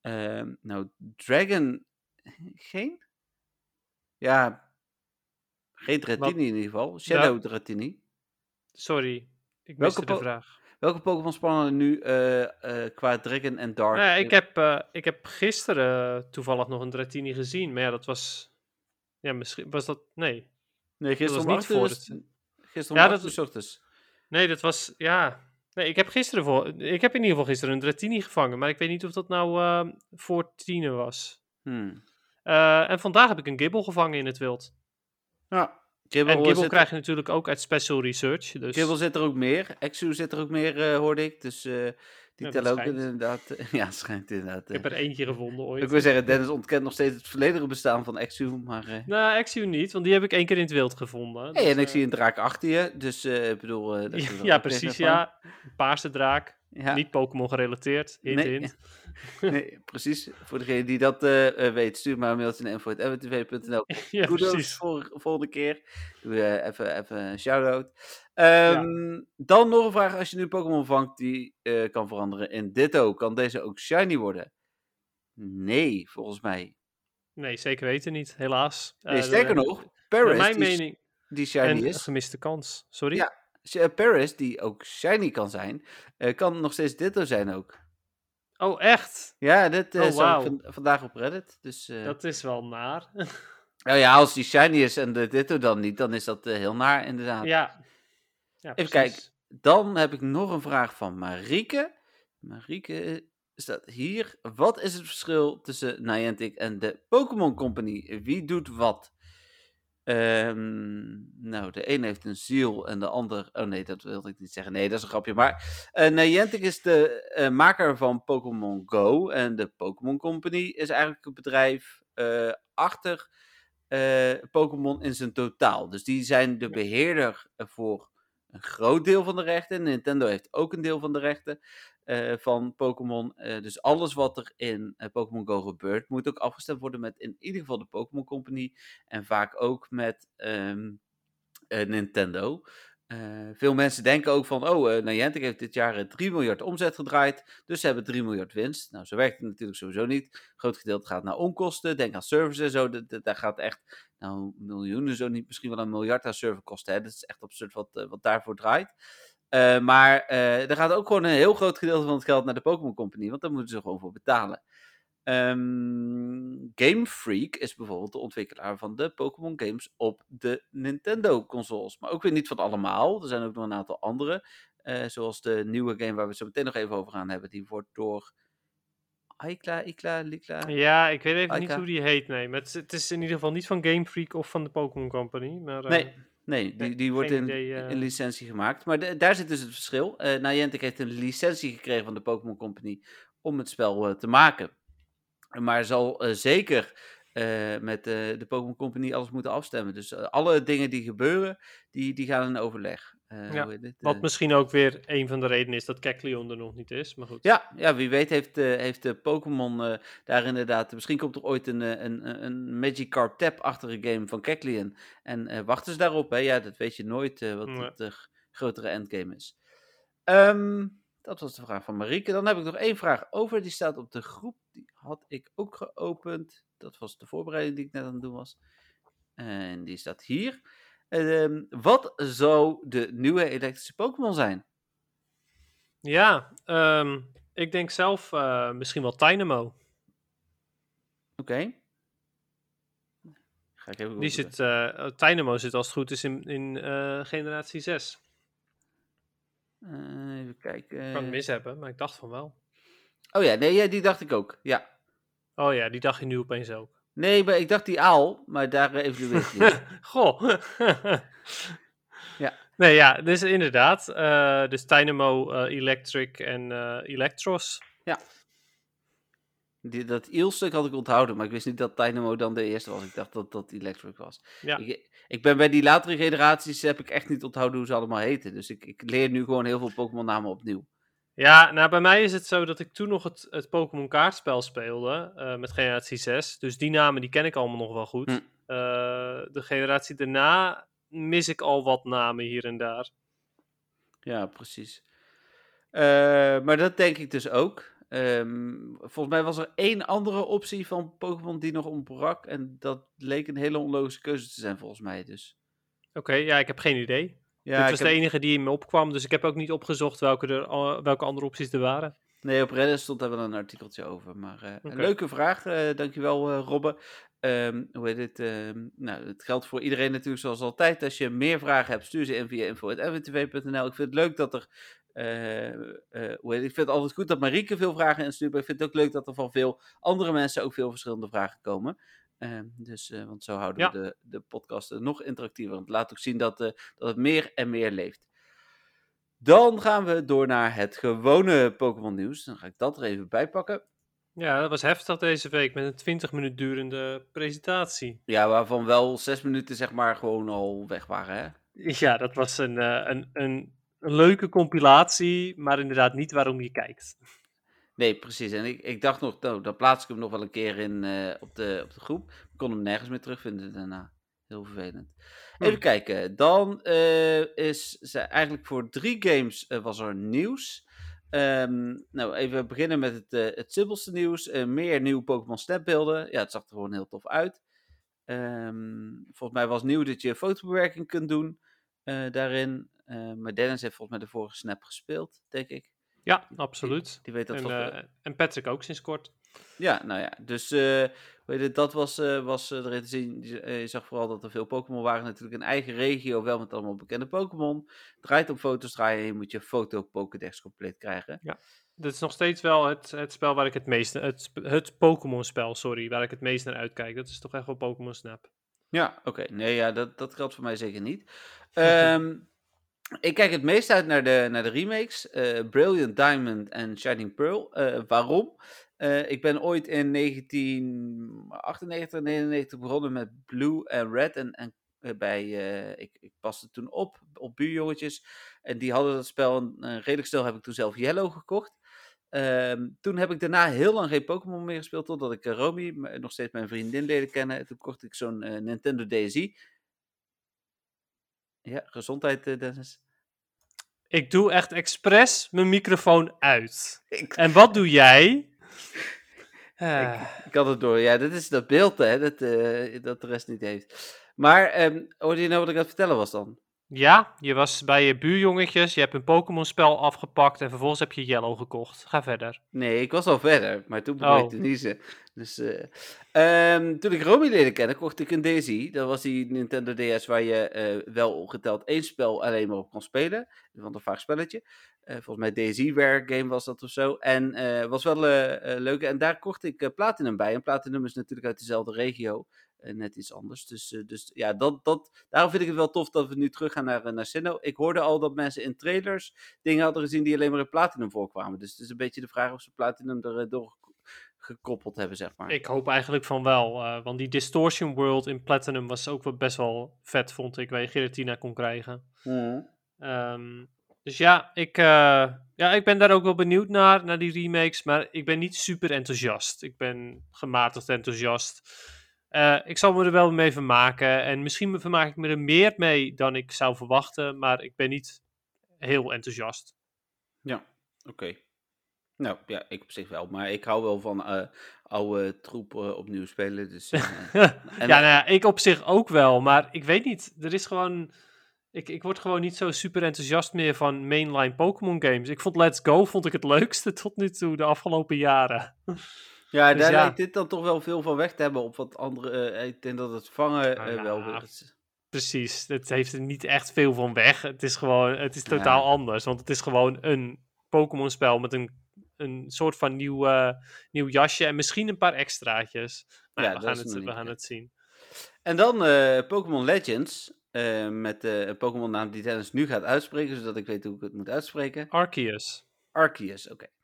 Ehm, nou, Dragon... Geen? Ja, geen Dratini in ieder geval. Shadow ja. Dratini. Sorry, ik miste de vraag. Welke Pokémon spannen nu uh, uh, qua Dragon en Dark? Nou ja, ik, heb, uh, ik heb gisteren toevallig nog een Dratini gezien, maar ja, dat was... Ja, misschien was dat... Nee. Nee, gisteren was niet voor het... Gisteren ja, dat ochtends. Nee, dat was... Ja... Nee, ik heb gisteren voor... Ik heb in ieder geval gisteren een Dratini gevangen, maar ik weet niet of dat nou voor tienen was. Hmm. Uh, en vandaag heb ik een gibbel gevangen in het wild. Ja. Gibbel en gibbel krijg je natuurlijk ook uit Special Research. Dus... Gibbel zit er ook meer. Exu zit er ook meer, uh, hoorde ik. Dus uh, die ja, tellen ook inderdaad. ja, schijnt inderdaad. Ik heb er eentje gevonden ooit. Ik wil zeggen, Dennis ontkent nog steeds het volledige bestaan van Exu. Maar, Nou, Exu niet, want die heb ik één keer in het wild gevonden. Hey, dus, en ik zie een draak achter je. Dus ik bedoel. ja, precies, ja. Een paarse draak. Ja. Niet Pokémon gerelateerd. Hint, Nee. hint. Nee, precies. Voor degene die dat eh, eh, weet, stuur maar een mailtje naar info.mwtv.nl. ja, Kudos precies. voor volgende keer. Doe eh, even, even een shout-out. Ehm, Dan nog een vraag. Als je nu Pokémon vangt die kan veranderen in Ditto, kan deze ook shiny worden? Nee, volgens mij. Nee, zeker weten niet, helaas. Nee, sterker nog, Paris, mijn die, mening, die shiny en is, gemiste kans. Sorry? Ja. Eh, Paris, die ook shiny kan zijn, eh, kan nog steeds Ditto zijn ook. Oh, echt? Ja, dit eh Oh, van- vandaag op Reddit. Dus, Dat is wel naar. nou ja, als die shiny is en de Ditto dan niet, dan is dat heel naar inderdaad. ja. ja. Even precies. Dan heb ik nog een vraag van Marieke. Marieke staat hier. Wat is het verschil tussen Niantic en de Pokémon Company? Wie doet wat? Ehm, nou, de een heeft een ziel en de ander... Oh nee, dat wilde ik niet zeggen. Nee, dat is een grapje. Maar eh, Niantic is de eh, maker van Pokémon Go. En de Pokémon Company is eigenlijk het bedrijf eh, achter Pokémon in zijn totaal. Dus die zijn de beheerder eh, voor een groot deel van de rechten. Nintendo heeft ook een deel van de rechten eh, van Pokémon. Eh, dus alles wat er in eh, Pokémon Go gebeurt, moet ook afgestemd worden met in ieder geval de Pokémon Company. En vaak ook met ehm, eh, Nintendo. Veel mensen denken ook van, oh, Niantic heeft dit jaar eh, 3 miljard omzet gedraaid, dus ze hebben 3 miljard winst. Nou, zo werkt het natuurlijk sowieso niet. Groot gedeelte gaat naar onkosten, denk aan services en zo, daar gaat echt, nou, miljoenen, zo niet, misschien wel een miljard aan serverkosten. Dat is echt absurd wat, wat daarvoor draait. Eh, maar eh, er gaat ook gewoon een heel groot gedeelte van het geld naar de Pokémon Company, want daar moeten ze gewoon voor betalen. Ehm, Game Freak is bijvoorbeeld de ontwikkelaar van de Pokémon games op de Nintendo consoles. Maar ook weer niet van allemaal. Er zijn ook nog een aantal andere. eh, zoals de nieuwe game waar we het zo meteen nog even over gaan hebben. Die wordt door Aikla, Ikla, Likla. Ja, ik weet even niet hoe die heet, nee. Maar het is, het is in ieder geval niet van Game Freak of van de Pokémon Company. Maar, Nee, nee, die, die wordt in, idee, eh. in licentie gemaakt. Maar de- daar zit dus het verschil. Niantic heeft een licentie gekregen van de Pokémon Company om het spel eh, te maken. Maar zal zeker met de Pokémon Company alles moeten afstemmen. Dus alle dingen die gebeuren, die, die gaan in overleg. Eh, Ja? Wat Eh, misschien ook weer een van de redenen is dat Kecleon er nog niet is. Maar goed. ja, ja, wie weet heeft, eh, heeft de Pokémon eh, daar inderdaad... Misschien komt er ooit een, een, een, een Magikarp Tap-achtige game van Kecleon. En eh, wachten ze daarop, hè? Ja, dat weet je nooit eh, wat Nee. het grotere endgame is. Ehm, dat was de vraag van Marieke. Dan heb ik nog één vraag over. Die staat op de groep. Die had ik ook geopend. Dat was de voorbereiding die ik net aan het doen was. En die staat hier. Ehm, wat zou de nieuwe elektrische Pokémon zijn? Ja, ehm, ik denk zelf eh, misschien wel Dynamo. Oké. Ga ik even Die zit, Dynamo zit als het goed is in, in eh, generatie 6. Eh, even kijken. Ik kan het mis hebben, maar ik dacht van wel. Oh ja, nee, ja, die dacht ik ook. Ja. Oh ja, die dacht je nu opeens ook. Nee, maar ik dacht die aal, maar daar eh, ik niet. Goh. Ja. Nee, ja, dus inderdaad. eh, dus Dynamo, eh, Electric en Electros. Die, dat ielstuk had ik onthouden, maar ik wist niet dat Dynamo dan de eerste was. Ik dacht dat dat Electric was. Ja. Ik, ik ben bij die latere generaties, heb ik echt niet onthouden hoe ze allemaal heten. Dus ik, ik leer nu gewoon heel veel Pokémon namen opnieuw. Ja, nou bij mij is het zo dat ik toen nog het, het Pokémon kaartspel speelde eh, met generatie 6. Dus die namen die ken ik allemaal nog wel goed. Hm. Eh, de generatie daarna mis ik al wat namen hier en daar. Ja, precies. Eh, maar dat denk ik dus ook. Ehm, volgens mij was er één andere optie van Pokémon die nog ontbrak. En dat leek een hele onlogische keuze te zijn, volgens mij. Dus. Oké, ja, ik heb geen idee. Ja, Dit was heb- de enige die in me opkwam, dus ik heb ook niet opgezocht welke, er, welke andere opties er waren. Nee, op Reddit stond daar wel een artikeltje over. Maar eh, een leuke vraag. eh dankjewel, eh Robbe. Ehm, hoe heet het? ehm, nou, het geldt voor iedereen natuurlijk zoals altijd. Als je meer vragen hebt, stuur ze in via info.mwtv.nl. Ik vind het leuk dat er... hoe heet het? Ik vind het altijd goed dat Marieke veel vragen instuurt. Maar ik vind het ook leuk dat er van veel andere mensen ook veel verschillende vragen komen. Ehm, dus, eh, want zo houden Ja. we de, de podcast nog interactiever. Want het laat ook zien dat, eh, dat het meer en meer leeft. Dan gaan we door naar het gewone Pokémon nieuws. Dan ga ik dat er even bij pakken. Ja, dat was heftig deze week met een 20 minuut durende presentatie. Ja, waarvan wel zes minuten zeg maar gewoon al weg waren, hè? Ja, dat was een, eh, een, een een leuke compilatie, maar inderdaad niet waarom je kijkt. Nee, precies. En ik, ik dacht nog, nou, dan plaats ik hem nog wel een keer in uh, op, de, op de groep. Ik kon hem nergens meer terugvinden daarna. Heel vervelend. Even hm. kijken. Dan uh, is ze eigenlijk voor drie games uh, was er nieuws. Um, nou, even beginnen met het, uh, het simpelste nieuws. meer nieuwe Pokémon Snap beelden. Ja, het zag er gewoon heel tof uit. Um, volgens mij was nieuw dat je fotobewerking kunt doen daarin. maar Dennis heeft volgens mij de vorige Snap gespeeld, denk ik. Ja, absoluut. Die, die weet dat en, toch en Patrick ook sinds kort. Ja, nou ja, dus uh, weet je, dat was, uh, was uh, erin te zien. Je, zag vooral dat er veel Pokémon waren. Natuurlijk een eigen regio, wel met allemaal bekende Pokémon. Draait op foto's draaien je moet je foto Pokédex compleet krijgen. Ja, dat is nog steeds wel het, het spel waar ik het meeste, het, het Pokémon spel, sorry, waar ik het meest naar uitkijk. Dat is toch echt wel Pokémon Snap. Ja, oké. Nee, ja, dat, dat geldt voor mij zeker niet. Um, ik kijk het meest uit naar de, naar de remakes. Brilliant Diamond en Shining Pearl. waarom? Uh, ik ben ooit in 1998, 99 begonnen met Blue en Red. En, en bij, ik, ik paste toen op, op buurjongetjes. En die hadden dat spel redelijk snel, heb ik toen zelf Yellow gekocht. Ehm, toen heb ik daarna heel lang geen Pokémon meer gespeeld, totdat ik Romy, nog steeds mijn vriendin, leerde kennen. Toen kocht ik zo'n Nintendo DSi. Ja, gezondheid Dennis. Ik doe echt expres mijn microfoon uit. Ik... En wat doe jij? Ah. Ik, had het door. Ja, dit is dat beeld hè, dat, uh, dat de rest niet heeft. Maar um, hoorde je nou wat ik aan het vertellen was dan? Ja, je was bij je buurjongetjes, je hebt een Pokémon-spel afgepakt en vervolgens heb je Yellow gekocht. Ga verder. Nee, ik was al verder, maar toen begon oh. ik te niezen. Dus, uh, um, toen ik Romy leerde kennen, kocht ik een Daisy. Dat was die Nintendo DS waar je uh, wel geteld één spel alleen maar op kon spelen. Want een vaak spelletje. Uh, volgens mij Daisyware game was dat of zo. En was wel leuk. En daar kocht ik Platinum bij. En Platinum is natuurlijk uit dezelfde regio. Eh, net iets anders. Dus, uh, dus ja, dat, dat, daarom vind ik het wel tof dat we nu terug gaan naar, eh, naar Sinnoh. Ik hoorde al dat mensen in trailers dingen hadden gezien die alleen maar in Platinum voorkwamen. Dus het is een beetje de vraag of ze Platinum er door gekoppeld hebben, zeg maar. Ik hoop eigenlijk van wel, uh, want die Distortion World in Platinum was ook wel best wel vet, vond ik, waar je Giratina kon krijgen. Mm. Um, dus ja ik, uh, ja, ik ben daar ook wel benieuwd naar, naar die remakes, maar ik ben niet super enthousiast. Ik ben gematigd enthousiast. Uh, ik zal me er wel mee vermaken. En misschien vermaak ik me er meer mee dan ik zou verwachten. Maar ik ben niet heel enthousiast. Ja, oké. Nou ja, ik op zich wel. Maar ik hou wel van uh, oude troep uh, opnieuw spelen. Dus, en, ja, nou ja, ik op zich ook wel. Maar ik weet niet. Er is gewoon. Ik, ik word gewoon niet zo super enthousiast meer van mainline Pokémon games. Ik vond Let's Go vond ik het leukste tot nu toe de afgelopen jaren. Ja, dus daar lijkt dit dan toch wel veel van weg te hebben op wat andere. Uh, ik denk dat het vangen uh, uh, wel weer Precies, het heeft er niet echt veel van weg. Het is gewoon, het is totaal ja. anders. Want het is gewoon een Pokémon-spel met een, een soort van nieuw, nieuw jasje en misschien een paar extraatjes. Maar ja, we, gaan het, we gaan het zien. En dan Pokémon Legends. met de Pokémon naam die Dennis nu gaat uitspreken, zodat ik weet hoe ik het moet uitspreken. Arceus. Arceus, oké. Okay.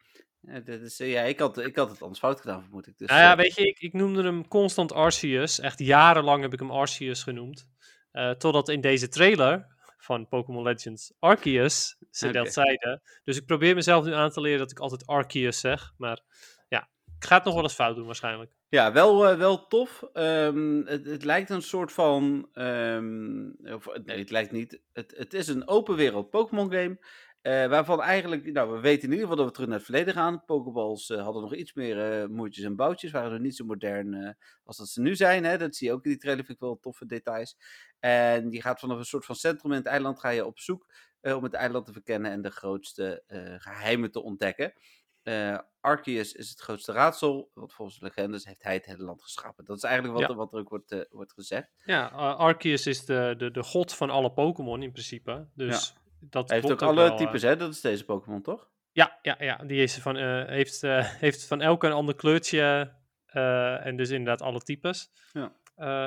Ja, dat is, ja ik, had, ik had het anders fout gedaan, vermoed ik. Dus, nou ja, uh, weet je, ik, ik noemde hem constant Arceus. Echt jarenlang heb ik hem Arceus genoemd. Uh, totdat in deze trailer van Pokémon Legends Arceus ze okay. dat zeiden. Dus ik probeer mezelf nu aan te leren dat ik altijd Arceus zeg. Maar ja, ik ga het nog wel eens fout doen waarschijnlijk. Ja, wel, uh, wel tof. Um, het, het, lijkt een soort van. Um, of, nee, het lijkt niet. Het, het is een open wereld Pokémon game. Uh, waarvan eigenlijk, nou, we weten in ieder geval dat we terug naar het verleden gaan. Pokeballs uh, hadden nog iets meer uh, moertjes en boutjes, waren er niet zo modern als dat ze nu zijn. Hè? Dat zie je ook in die trailer, vind ik wel toffe details. En je gaat vanaf een soort van centrum in het eiland ga je op zoek om het eiland te verkennen en de grootste geheimen te ontdekken. Arceus is het grootste raadsel, want volgens de legendes heeft hij het hele land geschapen. Dat is eigenlijk wat, ja. er, wat er ook wordt, wordt gezegd. Ja, Arceus is de, de, de god van alle Pokémon in principe. Dus... Ja dat Hij heeft ook alle wel, types, uh, hè? Dat is deze Pokémon, toch? Ja, ja, ja. Die is van, uh, heeft, uh, heeft van elke een ander kleurtje. en dus inderdaad alle types. Ja.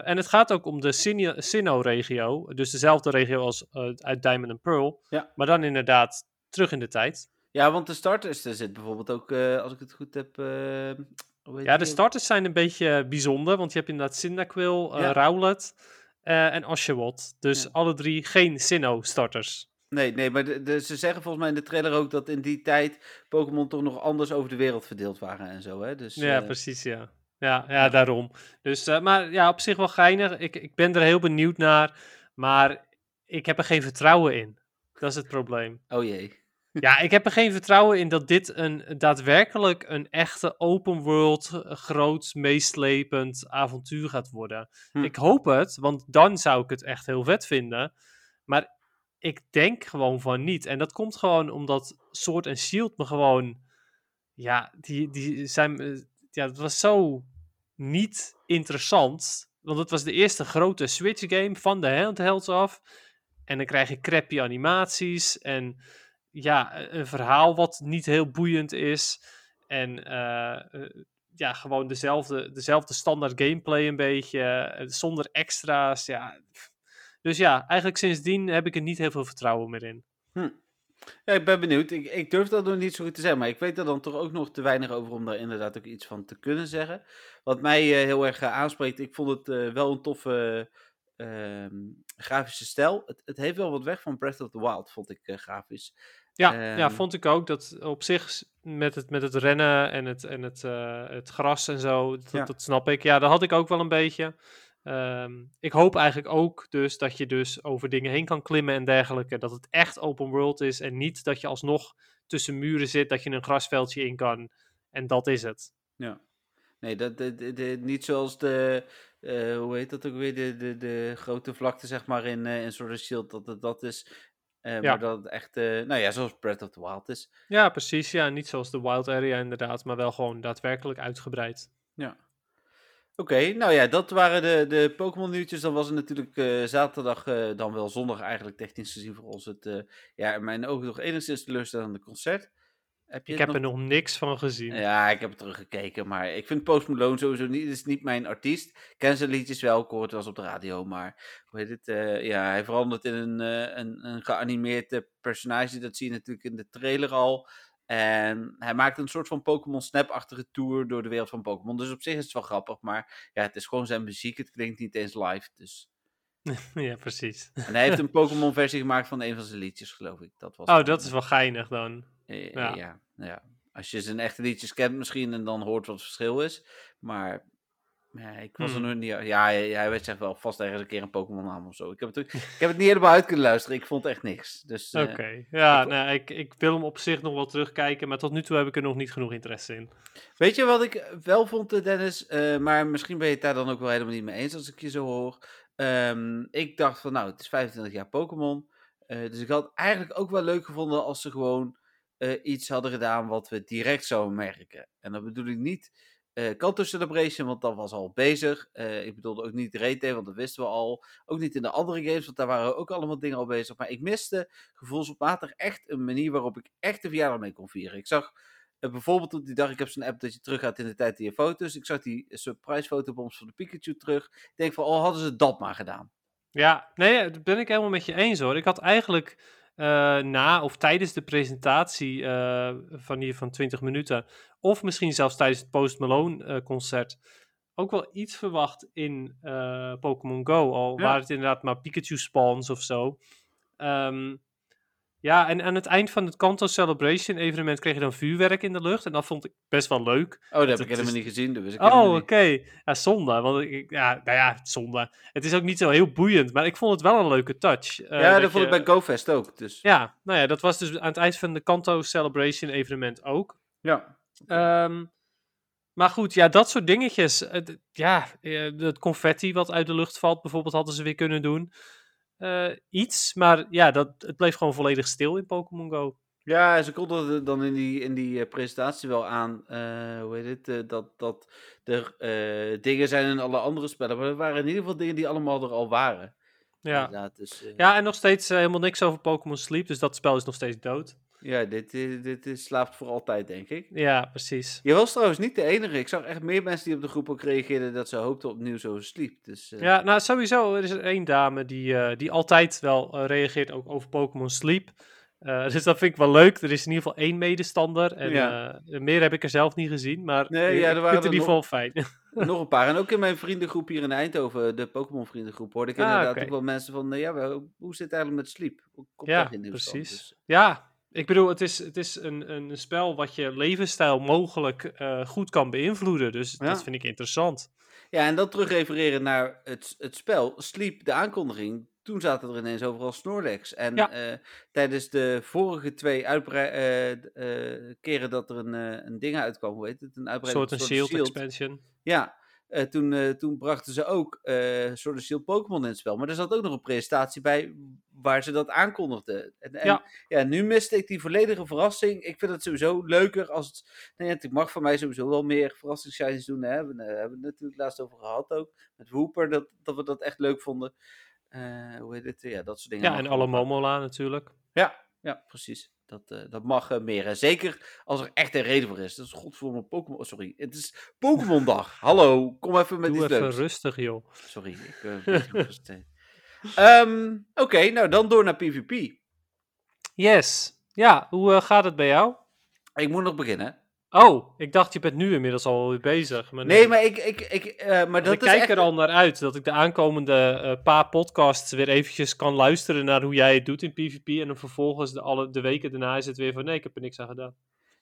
en het gaat ook om de Sinnoh-regio. Dus dezelfde regio als uit Diamond and Pearl. Ja. Maar dan inderdaad terug in de tijd. Ja, want de starters, er zit bijvoorbeeld ook, als ik het goed heb... ja, de starters zijn een beetje bijzonder. Want je hebt inderdaad Cyndaquil, ja. Rowlet en Oshawott. Dus ja. alle drie geen Sinnoh-starters. Nee, nee, maar de, de- ze zeggen volgens mij in de trailer ook dat in die tijd Pokémon toch nog anders over de wereld verdeeld waren en zo, hè? Dus, Ja, eh, precies, ja. Ja, ja, daarom. Dus, eh, maar ja, op zich wel geinig. Ik, ik ben er heel benieuwd naar, maar ik heb er geen vertrouwen in. Dat is het probleem. Oh jee. Ja, ik heb er geen vertrouwen in dat dit een daadwerkelijk een echte open world, eh, groot, meeslepend avontuur gaat worden. Hm. Ik hoop het, want dan zou ik het echt heel vet vinden. Maar ik denk gewoon van niet. En dat komt gewoon omdat Sword en Shield me gewoon. Ja, die, die zijn. eh, Ja, het was zo niet interessant. Want het was de eerste grote Switch game van de handhelds af. En dan krijg je crappy animaties. En ja, een verhaal wat niet heel boeiend is. En eh, eh, ja, gewoon dezelfde, dezelfde standaard gameplay een beetje. eh, zonder extra's. Ja. Dus ja, eigenlijk sindsdien heb ik er niet heel veel vertrouwen meer in. Ja, ik ben benieuwd. Ik, ik durf dat nog niet zo goed te zeggen, maar ik weet er dan toch ook nog te weinig over om daar inderdaad ook iets van te kunnen zeggen. Wat mij eh, heel erg eh, aanspreekt, ik vond het eh, wel een toffe ehm, grafische stijl. Het, het heeft wel wat weg van Breath of the Wild, vond ik grafisch. Ja, ja, Ehm. vond ik ook. Dat op zich met het, met het rennen en het, en het, het gras en zo, dat, Ja. dat snap ik. Ja, dat had ik ook wel een beetje. Ehm, ik hoop eigenlijk ook dus dat je dus over dingen heen kan klimmen en dergelijke. Dat het echt open world is en niet dat je alsnog tussen muren zit, dat je een grasveldje in kan. En dat is het. Ja. Nee, dat, niet zoals de, eh, hoe heet dat ook weer, de, de, de grote vlakte zeg maar in, eh in Sword Shield, dat het dat is. Ja. Maar dat het echt, nou ja, zoals Breath of the Wild is. Ja, precies. Ja, niet zoals de Wild Area inderdaad, maar wel gewoon daadwerkelijk uitgebreid. Ja. Oké, nou ja, dat waren de, de Pokémon nieuwtjes. Dan was het natuurlijk eh, zaterdag, eh, dan wel zondag eigenlijk technisch gezien voor ons het, eh, ja, in mijn ogen nog enigszins teleurstellende concert. Heb je Ik heb er nog niks van gezien. Ja, ik heb het teruggekeken, maar ik vind Post Malone sowieso niet, is niet mijn artiest. Ik ken zijn liedjes wel, ik hoor het wel eens op de radio, maar hoe heet het? ja, hij verandert in een, een, een geanimeerd personage, dat zie je natuurlijk in de trailer al. En hij maakt een soort van Pokémon Snap-achtige tour door de wereld van Pokémon. Dus op zich is het wel grappig, maar ja, het is gewoon zijn muziek, het klinkt niet eens live. Dus. ja, precies. En hij heeft een Pokémon versie gemaakt van een van zijn liedjes, geloof ik. Dat was Oh, dat is wel geinig dan. Ja. ja. Ja, Als je zijn echte liedjes kent misschien en dan hoort wat het verschil is. Maar ja, ik was er Hmm. nog niet... Ja, hij, hij weet zegt wel vast ergens een keer een Pokémon naam of zo. Ik heb, het, ik heb het niet helemaal uit kunnen luisteren. Ik vond echt niks. Dus eh, Oké, ja, ik- nou, ik, ik wil hem op zich nog wel terugkijken, maar tot nu toe heb ik er nog niet genoeg interesse in. weet je wat ik wel vond, eh, Dennis? Eh, maar misschien ben je het daar dan ook wel helemaal niet mee eens als ik je zo hoor. Ehm, ik dacht van, nou, het is 25 jaar Pokémon. Dus ik had het eigenlijk ook wel leuk gevonden als ze gewoon iets hadden gedaan wat we direct zouden merken. En dat bedoel ik niet eh Kanto Celebration, want dat was al bezig. Eh, ik bedoelde ook niet Day, want dat wisten we al. Ook niet in de andere games, want daar waren ook allemaal dingen al bezig. Maar ik miste gevoelsmatig echt een manier waarop ik echt de verjaardag mee kon vieren. Ik zag eh, bijvoorbeeld op die dag, ik heb zo'n app dat je teruggaat in de tijd in je foto's. Ik zag die surprise fotobombs van de Pikachu terug. Ik denk van, oh, hadden ze dat maar gedaan. Ja, nee, dat ben ik helemaal met je eens hoor. Ik had eigenlijk eh, na of tijdens de presentatie eh, van hier van 20 minuten, of misschien zelfs tijdens het Post Malone eh, concert, ook wel iets verwacht in eh, Pokémon Go. Al Ja. waren het inderdaad maar Pikachu spawns of zo. Ehm, ja, en aan het eind van het Kanto Celebration evenement kreeg je dan vuurwerk in de lucht. En dat vond ik best wel leuk. Oh, dat heb ik helemaal is- niet gezien. Dus ik Oh, oké. Ja, zonde. Want ik, ja, nou ja, zonde. Het is ook niet zo heel boeiend, maar ik vond het wel een leuke touch. eh, ja, dat, dat vond je- ik bij GoFest ook. Dus Ja, nou ja, dat was dus aan het eind van de Kanto Celebration evenement ook. ja. Ehm, maar goed, ja, dat soort dingetjes. eh, ja, eh, het confetti wat uit de lucht valt, bijvoorbeeld, hadden ze weer kunnen doen. Eh, iets, maar ja, dat, het bleef gewoon volledig stil in Pokémon Go. Ja, ze konden dan in die, in die eh, presentatie wel aan, eh, hoe heet het, dat, dat er dingen zijn in alle andere spellen. Maar er waren in ieder geval dingen die allemaal er al waren. Ja, dus, ja en nog steeds helemaal niks over Pokémon Sleep, dus dat spel is nog steeds dood. Ja dit, dit, dit slaapt voor altijd, denk ik. Ja, precies. Je was trouwens niet de enige. Ik zag echt meer mensen die op de groep ook reageerden dat ze hoopten op nieuws over Sleep. Dus, eh, Ja, nou sowieso, er is er één dame die, eh, die altijd wel eh, reageert ook over Pokémon Sleep. Dus dat vind ik wel leuk. Er is in ieder geval één medestander. En Ja. meer heb ik er zelf niet gezien. Maar Nee, ik ja, er waren in er ieder geval fijn. nog een paar. En ook in mijn vriendengroep hier in Eindhoven, de Pokémon vriendengroep, hoorde ik Ah, inderdaad ook wel mensen van, ja, hoe zit het eigenlijk met Sleep? Komt Ja, precies. Dus, Ja, ik bedoel, het is, het is een, een spel wat je levensstijl mogelijk eh, goed kan beïnvloeden. Dus Ja. dat vind ik interessant. Ja, en dan terugrefereren naar het, het spel. Sleep, de aankondiging. Toen zaten er ineens overal Snorlax. En Ja. eh, tijdens de vorige twee uitbrei- eh, eh, keren dat er een, een ding uitkwam, hoe heet het? Een Een uitbreiding soort een shield, expansion. Ja, eh, toen, eh, toen brachten ze ook Sword and Shield Pokémon in het spel. Maar er zat ook nog een presentatie bij waar ze dat aankondigden. En, en, Ja. ja, nu miste ik die volledige verrassing. Ik vind het sowieso leuker als het... Nee, het mag voor mij sowieso wel meer verrassingsshinies doen. Hè. We, eh, hebben het natuurlijk laatst over gehad ook. Met Wooper, dat, dat we dat echt leuk vonden. Hoe heet het? Ja, dat soort dingen. Ja, en alle. Momola natuurlijk. Ja, ja, precies. Dat, eh, dat mag eh, meer. Zeker als er echt een reden voor is. Dat is godverdomme Pokémon... oh, sorry, het is Pokémon-dag. Hallo, kom even met Doe iets even leuks. rustig, joh. Sorry, ik ben beetje gefrustreerd. Ehm, Oké, nou dan door naar PvP. Yes. Ja, hoe gaat het bij jou? Ik moet nog beginnen. Oh, ik dacht je bent nu inmiddels al weer bezig. Maar Nee, maar ik... ik, ik eh, maar dat ik is kijk echt... er al naar uit dat ik de aankomende eh, paar podcasts weer eventjes kan luisteren naar hoe jij het doet in PvP. En dan vervolgens de, alle, de weken daarna is het weer van nee, ik heb er niks aan gedaan.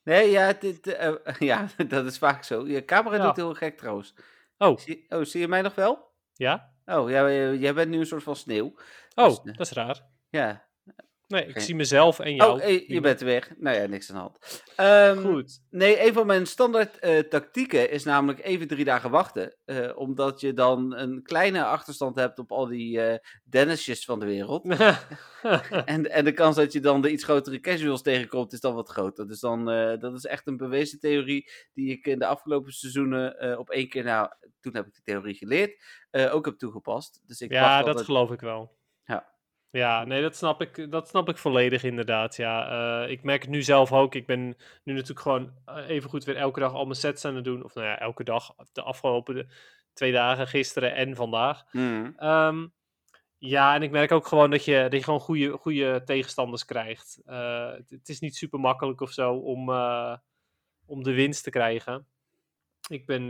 Nee, ja, dit, eh, ja, dat is vaak zo. Je camera Ja. doet heel gek trouwens. Oh, Zie, oh, zie je mij nog wel? ja? Oh, ja, jij bent nu een soort van sneeuw. Oh, Dus, dat is raar. Ja. Nee, ik zie mezelf en jou. Oh, hey, je bent weer. Nou ja, niks aan de hand. Ehm, Goed. Nee, een van mijn standaard eh, tactieken is namelijk even drie dagen wachten. eh, omdat je dan een kleine achterstand hebt op al die eh Dennisjes van de wereld. En, en de kans dat je dan de iets grotere casuals tegenkomt is dan wat groter. Dus dan, eh, dat is echt een bewezen theorie die ik in de afgelopen seizoenen eh, op één keer, nou, toen heb ik die theorie geleerd, eh, ook heb toegepast. Dus ik ja, dat altijd- geloof ik wel. Ja. Ja, nee, dat snap ik, dat snap ik volledig inderdaad. Ja, Eh, ik merk het nu zelf ook. Ik ben nu natuurlijk gewoon eh, even goed weer elke dag al mijn sets aan het doen. Of nou ja, elke dag. De afgelopen twee dagen, gisteren en vandaag. Mhm. Ehm, ja, en ik merk ook gewoon dat je, dat je gewoon goede, goede tegenstanders krijgt. Eh, het, het is niet super makkelijk of zo om, om de winst te krijgen. Ik ben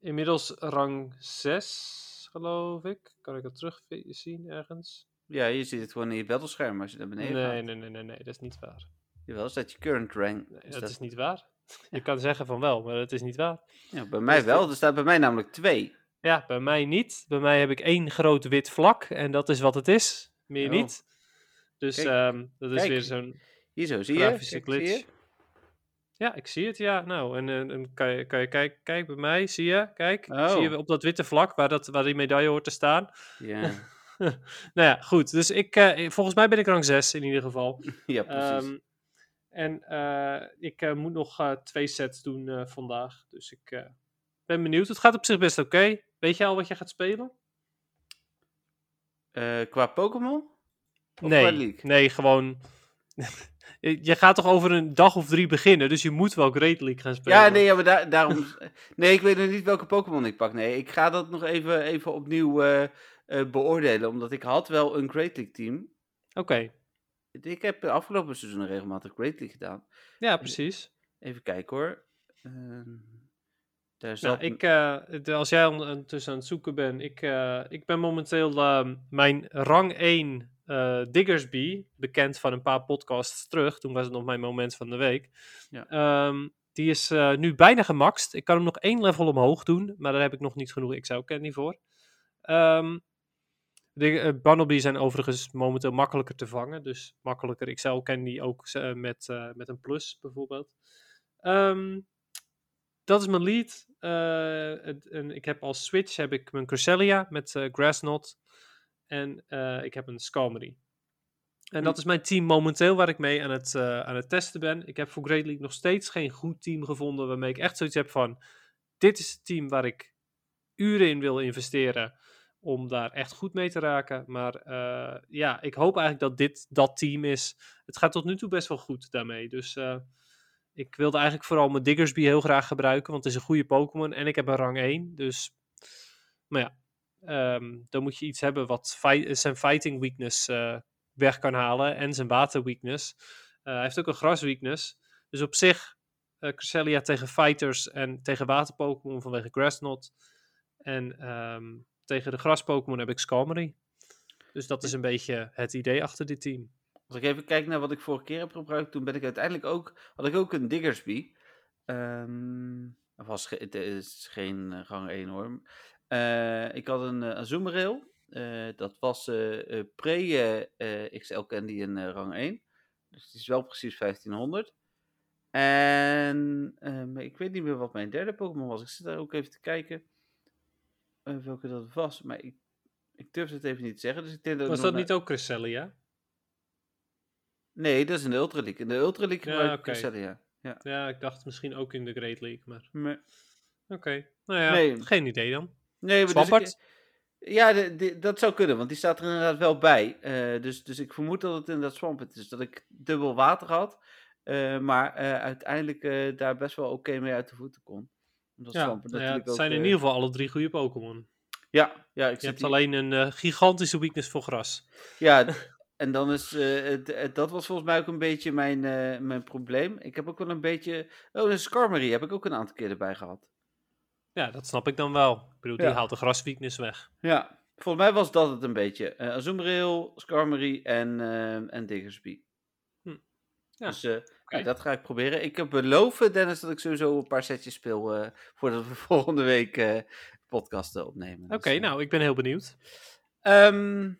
inmiddels rang 6, geloof ik. Kan ik dat terugzien ergens? Ja, je ziet het gewoon in je battlescherm als je naar beneden Nee, gaat. nee, nee, nee, nee, dat is niet waar. Jawel, staat je current rank. Nee, Is dat dat- is niet waar. Je kan zeggen van wel, maar dat is niet waar. Ja, bij mij is wel. Er staat bij mij namelijk twee. Ja, bij mij niet. Bij mij heb ik één groot wit vlak en dat is wat het is. Meer Oh. niet. Dus Kijk, ehm, dat is kijk. weer zo'n Hier zo, zie je? Kijk, zie je? Ja, ik zie het, ja. Nou, en, en, en kan je, kan je kijken, kijk bij mij, zie je, kijk. Oh. Zie je op dat witte vlak waar, dat, waar die medaille hoort te staan. Ja, nou ja, goed. Dus ik, eh, volgens mij ben ik rang 6 in ieder geval. ja precies. Ehm, en eh, ik eh, moet nog eh, twee sets doen eh, vandaag. Dus ik eh, ben benieuwd. Het gaat op zich best oké. Weet je al wat je gaat spelen? Eh, qua Pokémon? Nee, nee, gewoon. Je gaat toch over een dag of drie beginnen, dus je moet wel Great League gaan spelen. Ja, nee, ja, maar daar- daarom... nee, ik weet nog niet welke Pokémon ik pak. Nee, ik ga dat nog even, even opnieuw eh, eh, beoordelen. Omdat ik had wel een Great League team. Oké, Ik heb de afgelopen seizoenen regelmatig Great League gedaan. ja, precies. Even kijken hoor. Daar Nou, ik, eh, als jij ondertussen aan het zoeken bent, ik, ik ben momenteel ehm, mijn rang 1 eh, Diggersby, bekend van een paar podcasts terug. Toen was het nog mijn moment van de week. Ja. Ehm, die is eh, nu bijna gemaxt. Ik kan hem nog één level omhoog doen, maar daar heb ik nog niet genoeg XL Candy voor. De eh, Bunnelby zijn overigens momenteel makkelijker te vangen. Dus makkelijker XL Candy ook met, met een plus bijvoorbeeld. Ehm, dat is mijn lead. En ik heb als switch heb ik mijn Cresselia met Grassnot. En eh, ik heb een Skarmory. En dat Hm. is mijn team momenteel waar ik mee aan het, eh, aan het testen ben. Ik heb voor Great League nog steeds geen goed team gevonden waarmee ik echt zoiets heb van... Dit is het team waar ik uren in wil investeren om daar echt goed mee te raken. Maar eh, ja, ik hoop eigenlijk dat dit dat team is. Het gaat tot nu toe best wel goed daarmee. Dus ik wilde eigenlijk vooral mijn Diggersby heel graag gebruiken, want het is een goede Pokémon en ik heb een rang 1. Dus, maar ja, ehm, dan moet je iets hebben wat zijn fighting weakness eh, weg kan halen en zijn water weakness. Eh, hij heeft ook een gras weakness. Dus op zich eh Cresselia tegen Fighters en tegen water-Pokémon vanwege Grassnot. En ehm, tegen de gras-Pokémon heb ik Skarmory. Dus dat is een beetje het idee achter dit team. Als ik even kijk naar wat ik vorige keer heb gebruikt, toen ben ik uiteindelijk ook, had ik ook een Diggersby. Of was het is geen rang 1 hoor. Eh, ik had een, een Zoomerrail. Eh, dat was eh, eh, pre-XL Candy in eh, rang 1. Dus die is wel precies 1500. En eh, ik weet niet meer wat mijn derde Pokémon was. Ik zit daar ook even te kijken eh, welke dat was. Maar ik, ik durf het even niet te zeggen. Dus ik denk dat Was dat naar- niet ook Cresselia? Nee, dat is in de Ultra League. In de Ultra League Ja. Cresselia. Ja. Ja, ik dacht misschien ook in de Great League, maar Maar, oké. Nou ja, Nee. geen idee dan. Nee, maar dus Swampert? ik- ja, de, de- dat zou kunnen, want die staat er inderdaad wel bij. Eh, dus, dus ik vermoed dat het inderdaad Swampert is. Dat ik dubbel water had, eh, maar eh, uiteindelijk daar best wel oké mee uit de voeten kon. Omdat Ja, Swampert nou ja, natuurlijk het ook, zijn in ieder geval alle drie goede Pokémon. Ja, ja, ik Je hebt alleen een gigantische weakness voor gras. Ja, en dan is, het- het- dat was volgens mij ook een beetje mijn, mijn probleem. Ik heb ook wel een beetje, oh, een Skarmory heb ik ook een aantal keer erbij gehad. Ja, dat snap ik dan wel. Ik bedoel, die Ja. haalt de grasweakness weg. Ja, volgens mij was dat het een beetje. Eh Azumarill, Skarmory en, eh, en Diggersby. Hm. Ja, Dus eh, dat ga ik proberen. Ik heb beloven, Dennis, dat ik sowieso een paar setjes speel eh, voordat we volgende week podcasten opnemen. Oké, Dus, nou, ik ben heel benieuwd. Ehm,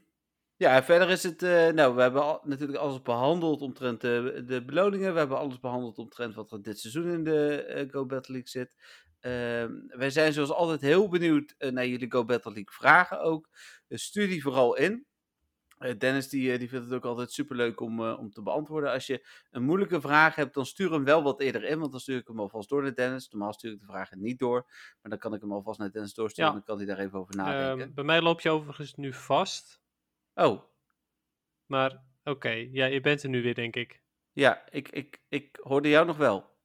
ja, verder is het. nou, we hebben al, natuurlijk alles behandeld omtrent de, de beloningen. We hebben alles behandeld omtrent wat er dit seizoen in de Go Battle League zit. Ehm, wij zijn zoals altijd heel benieuwd eh, naar jullie Go Battle League vragen ook. Dus stuur die vooral in. Eh, Dennis die, eh, die vindt het ook altijd superleuk om, eh, om te beantwoorden. Als je een moeilijke vraag hebt, dan stuur hem wel wat eerder in. Want dan stuur ik hem alvast door naar Dennis. Normaal stuur ik de vragen niet door. Maar dan kan ik hem alvast naar Dennis doorsturen. Ja. En dan kan hij daar even over nadenken. Ehm, bij mij loop je overigens nu vast. oh, Maar oké, ja, je bent er nu weer, denk ik. Ja, ik, ik, ik hoorde jou nog wel.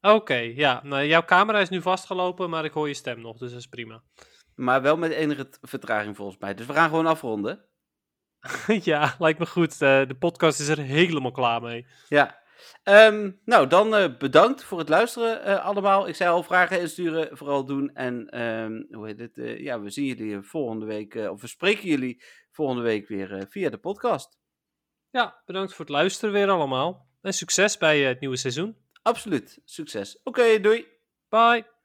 Oké, ja. Nou, jouw camera is nu vastgelopen, maar ik hoor je stem nog, dus dat is prima. Maar wel met enige vertraging volgens mij. Dus we gaan gewoon afronden. ja, lijkt me goed. Eh, de podcast is er helemaal klaar mee. Ja. Ehm, nou, dan eh, bedankt voor het luisteren eh, allemaal. Ik zei al, vragen insturen, vooral doen. En ehm, hoe heet het? ja, we zien jullie volgende week, of we spreken jullie volgende week weer via de podcast. Ja, bedankt voor het luisteren weer allemaal. En succes bij het nieuwe seizoen. Absoluut. Succes. Oké, doei. Bye!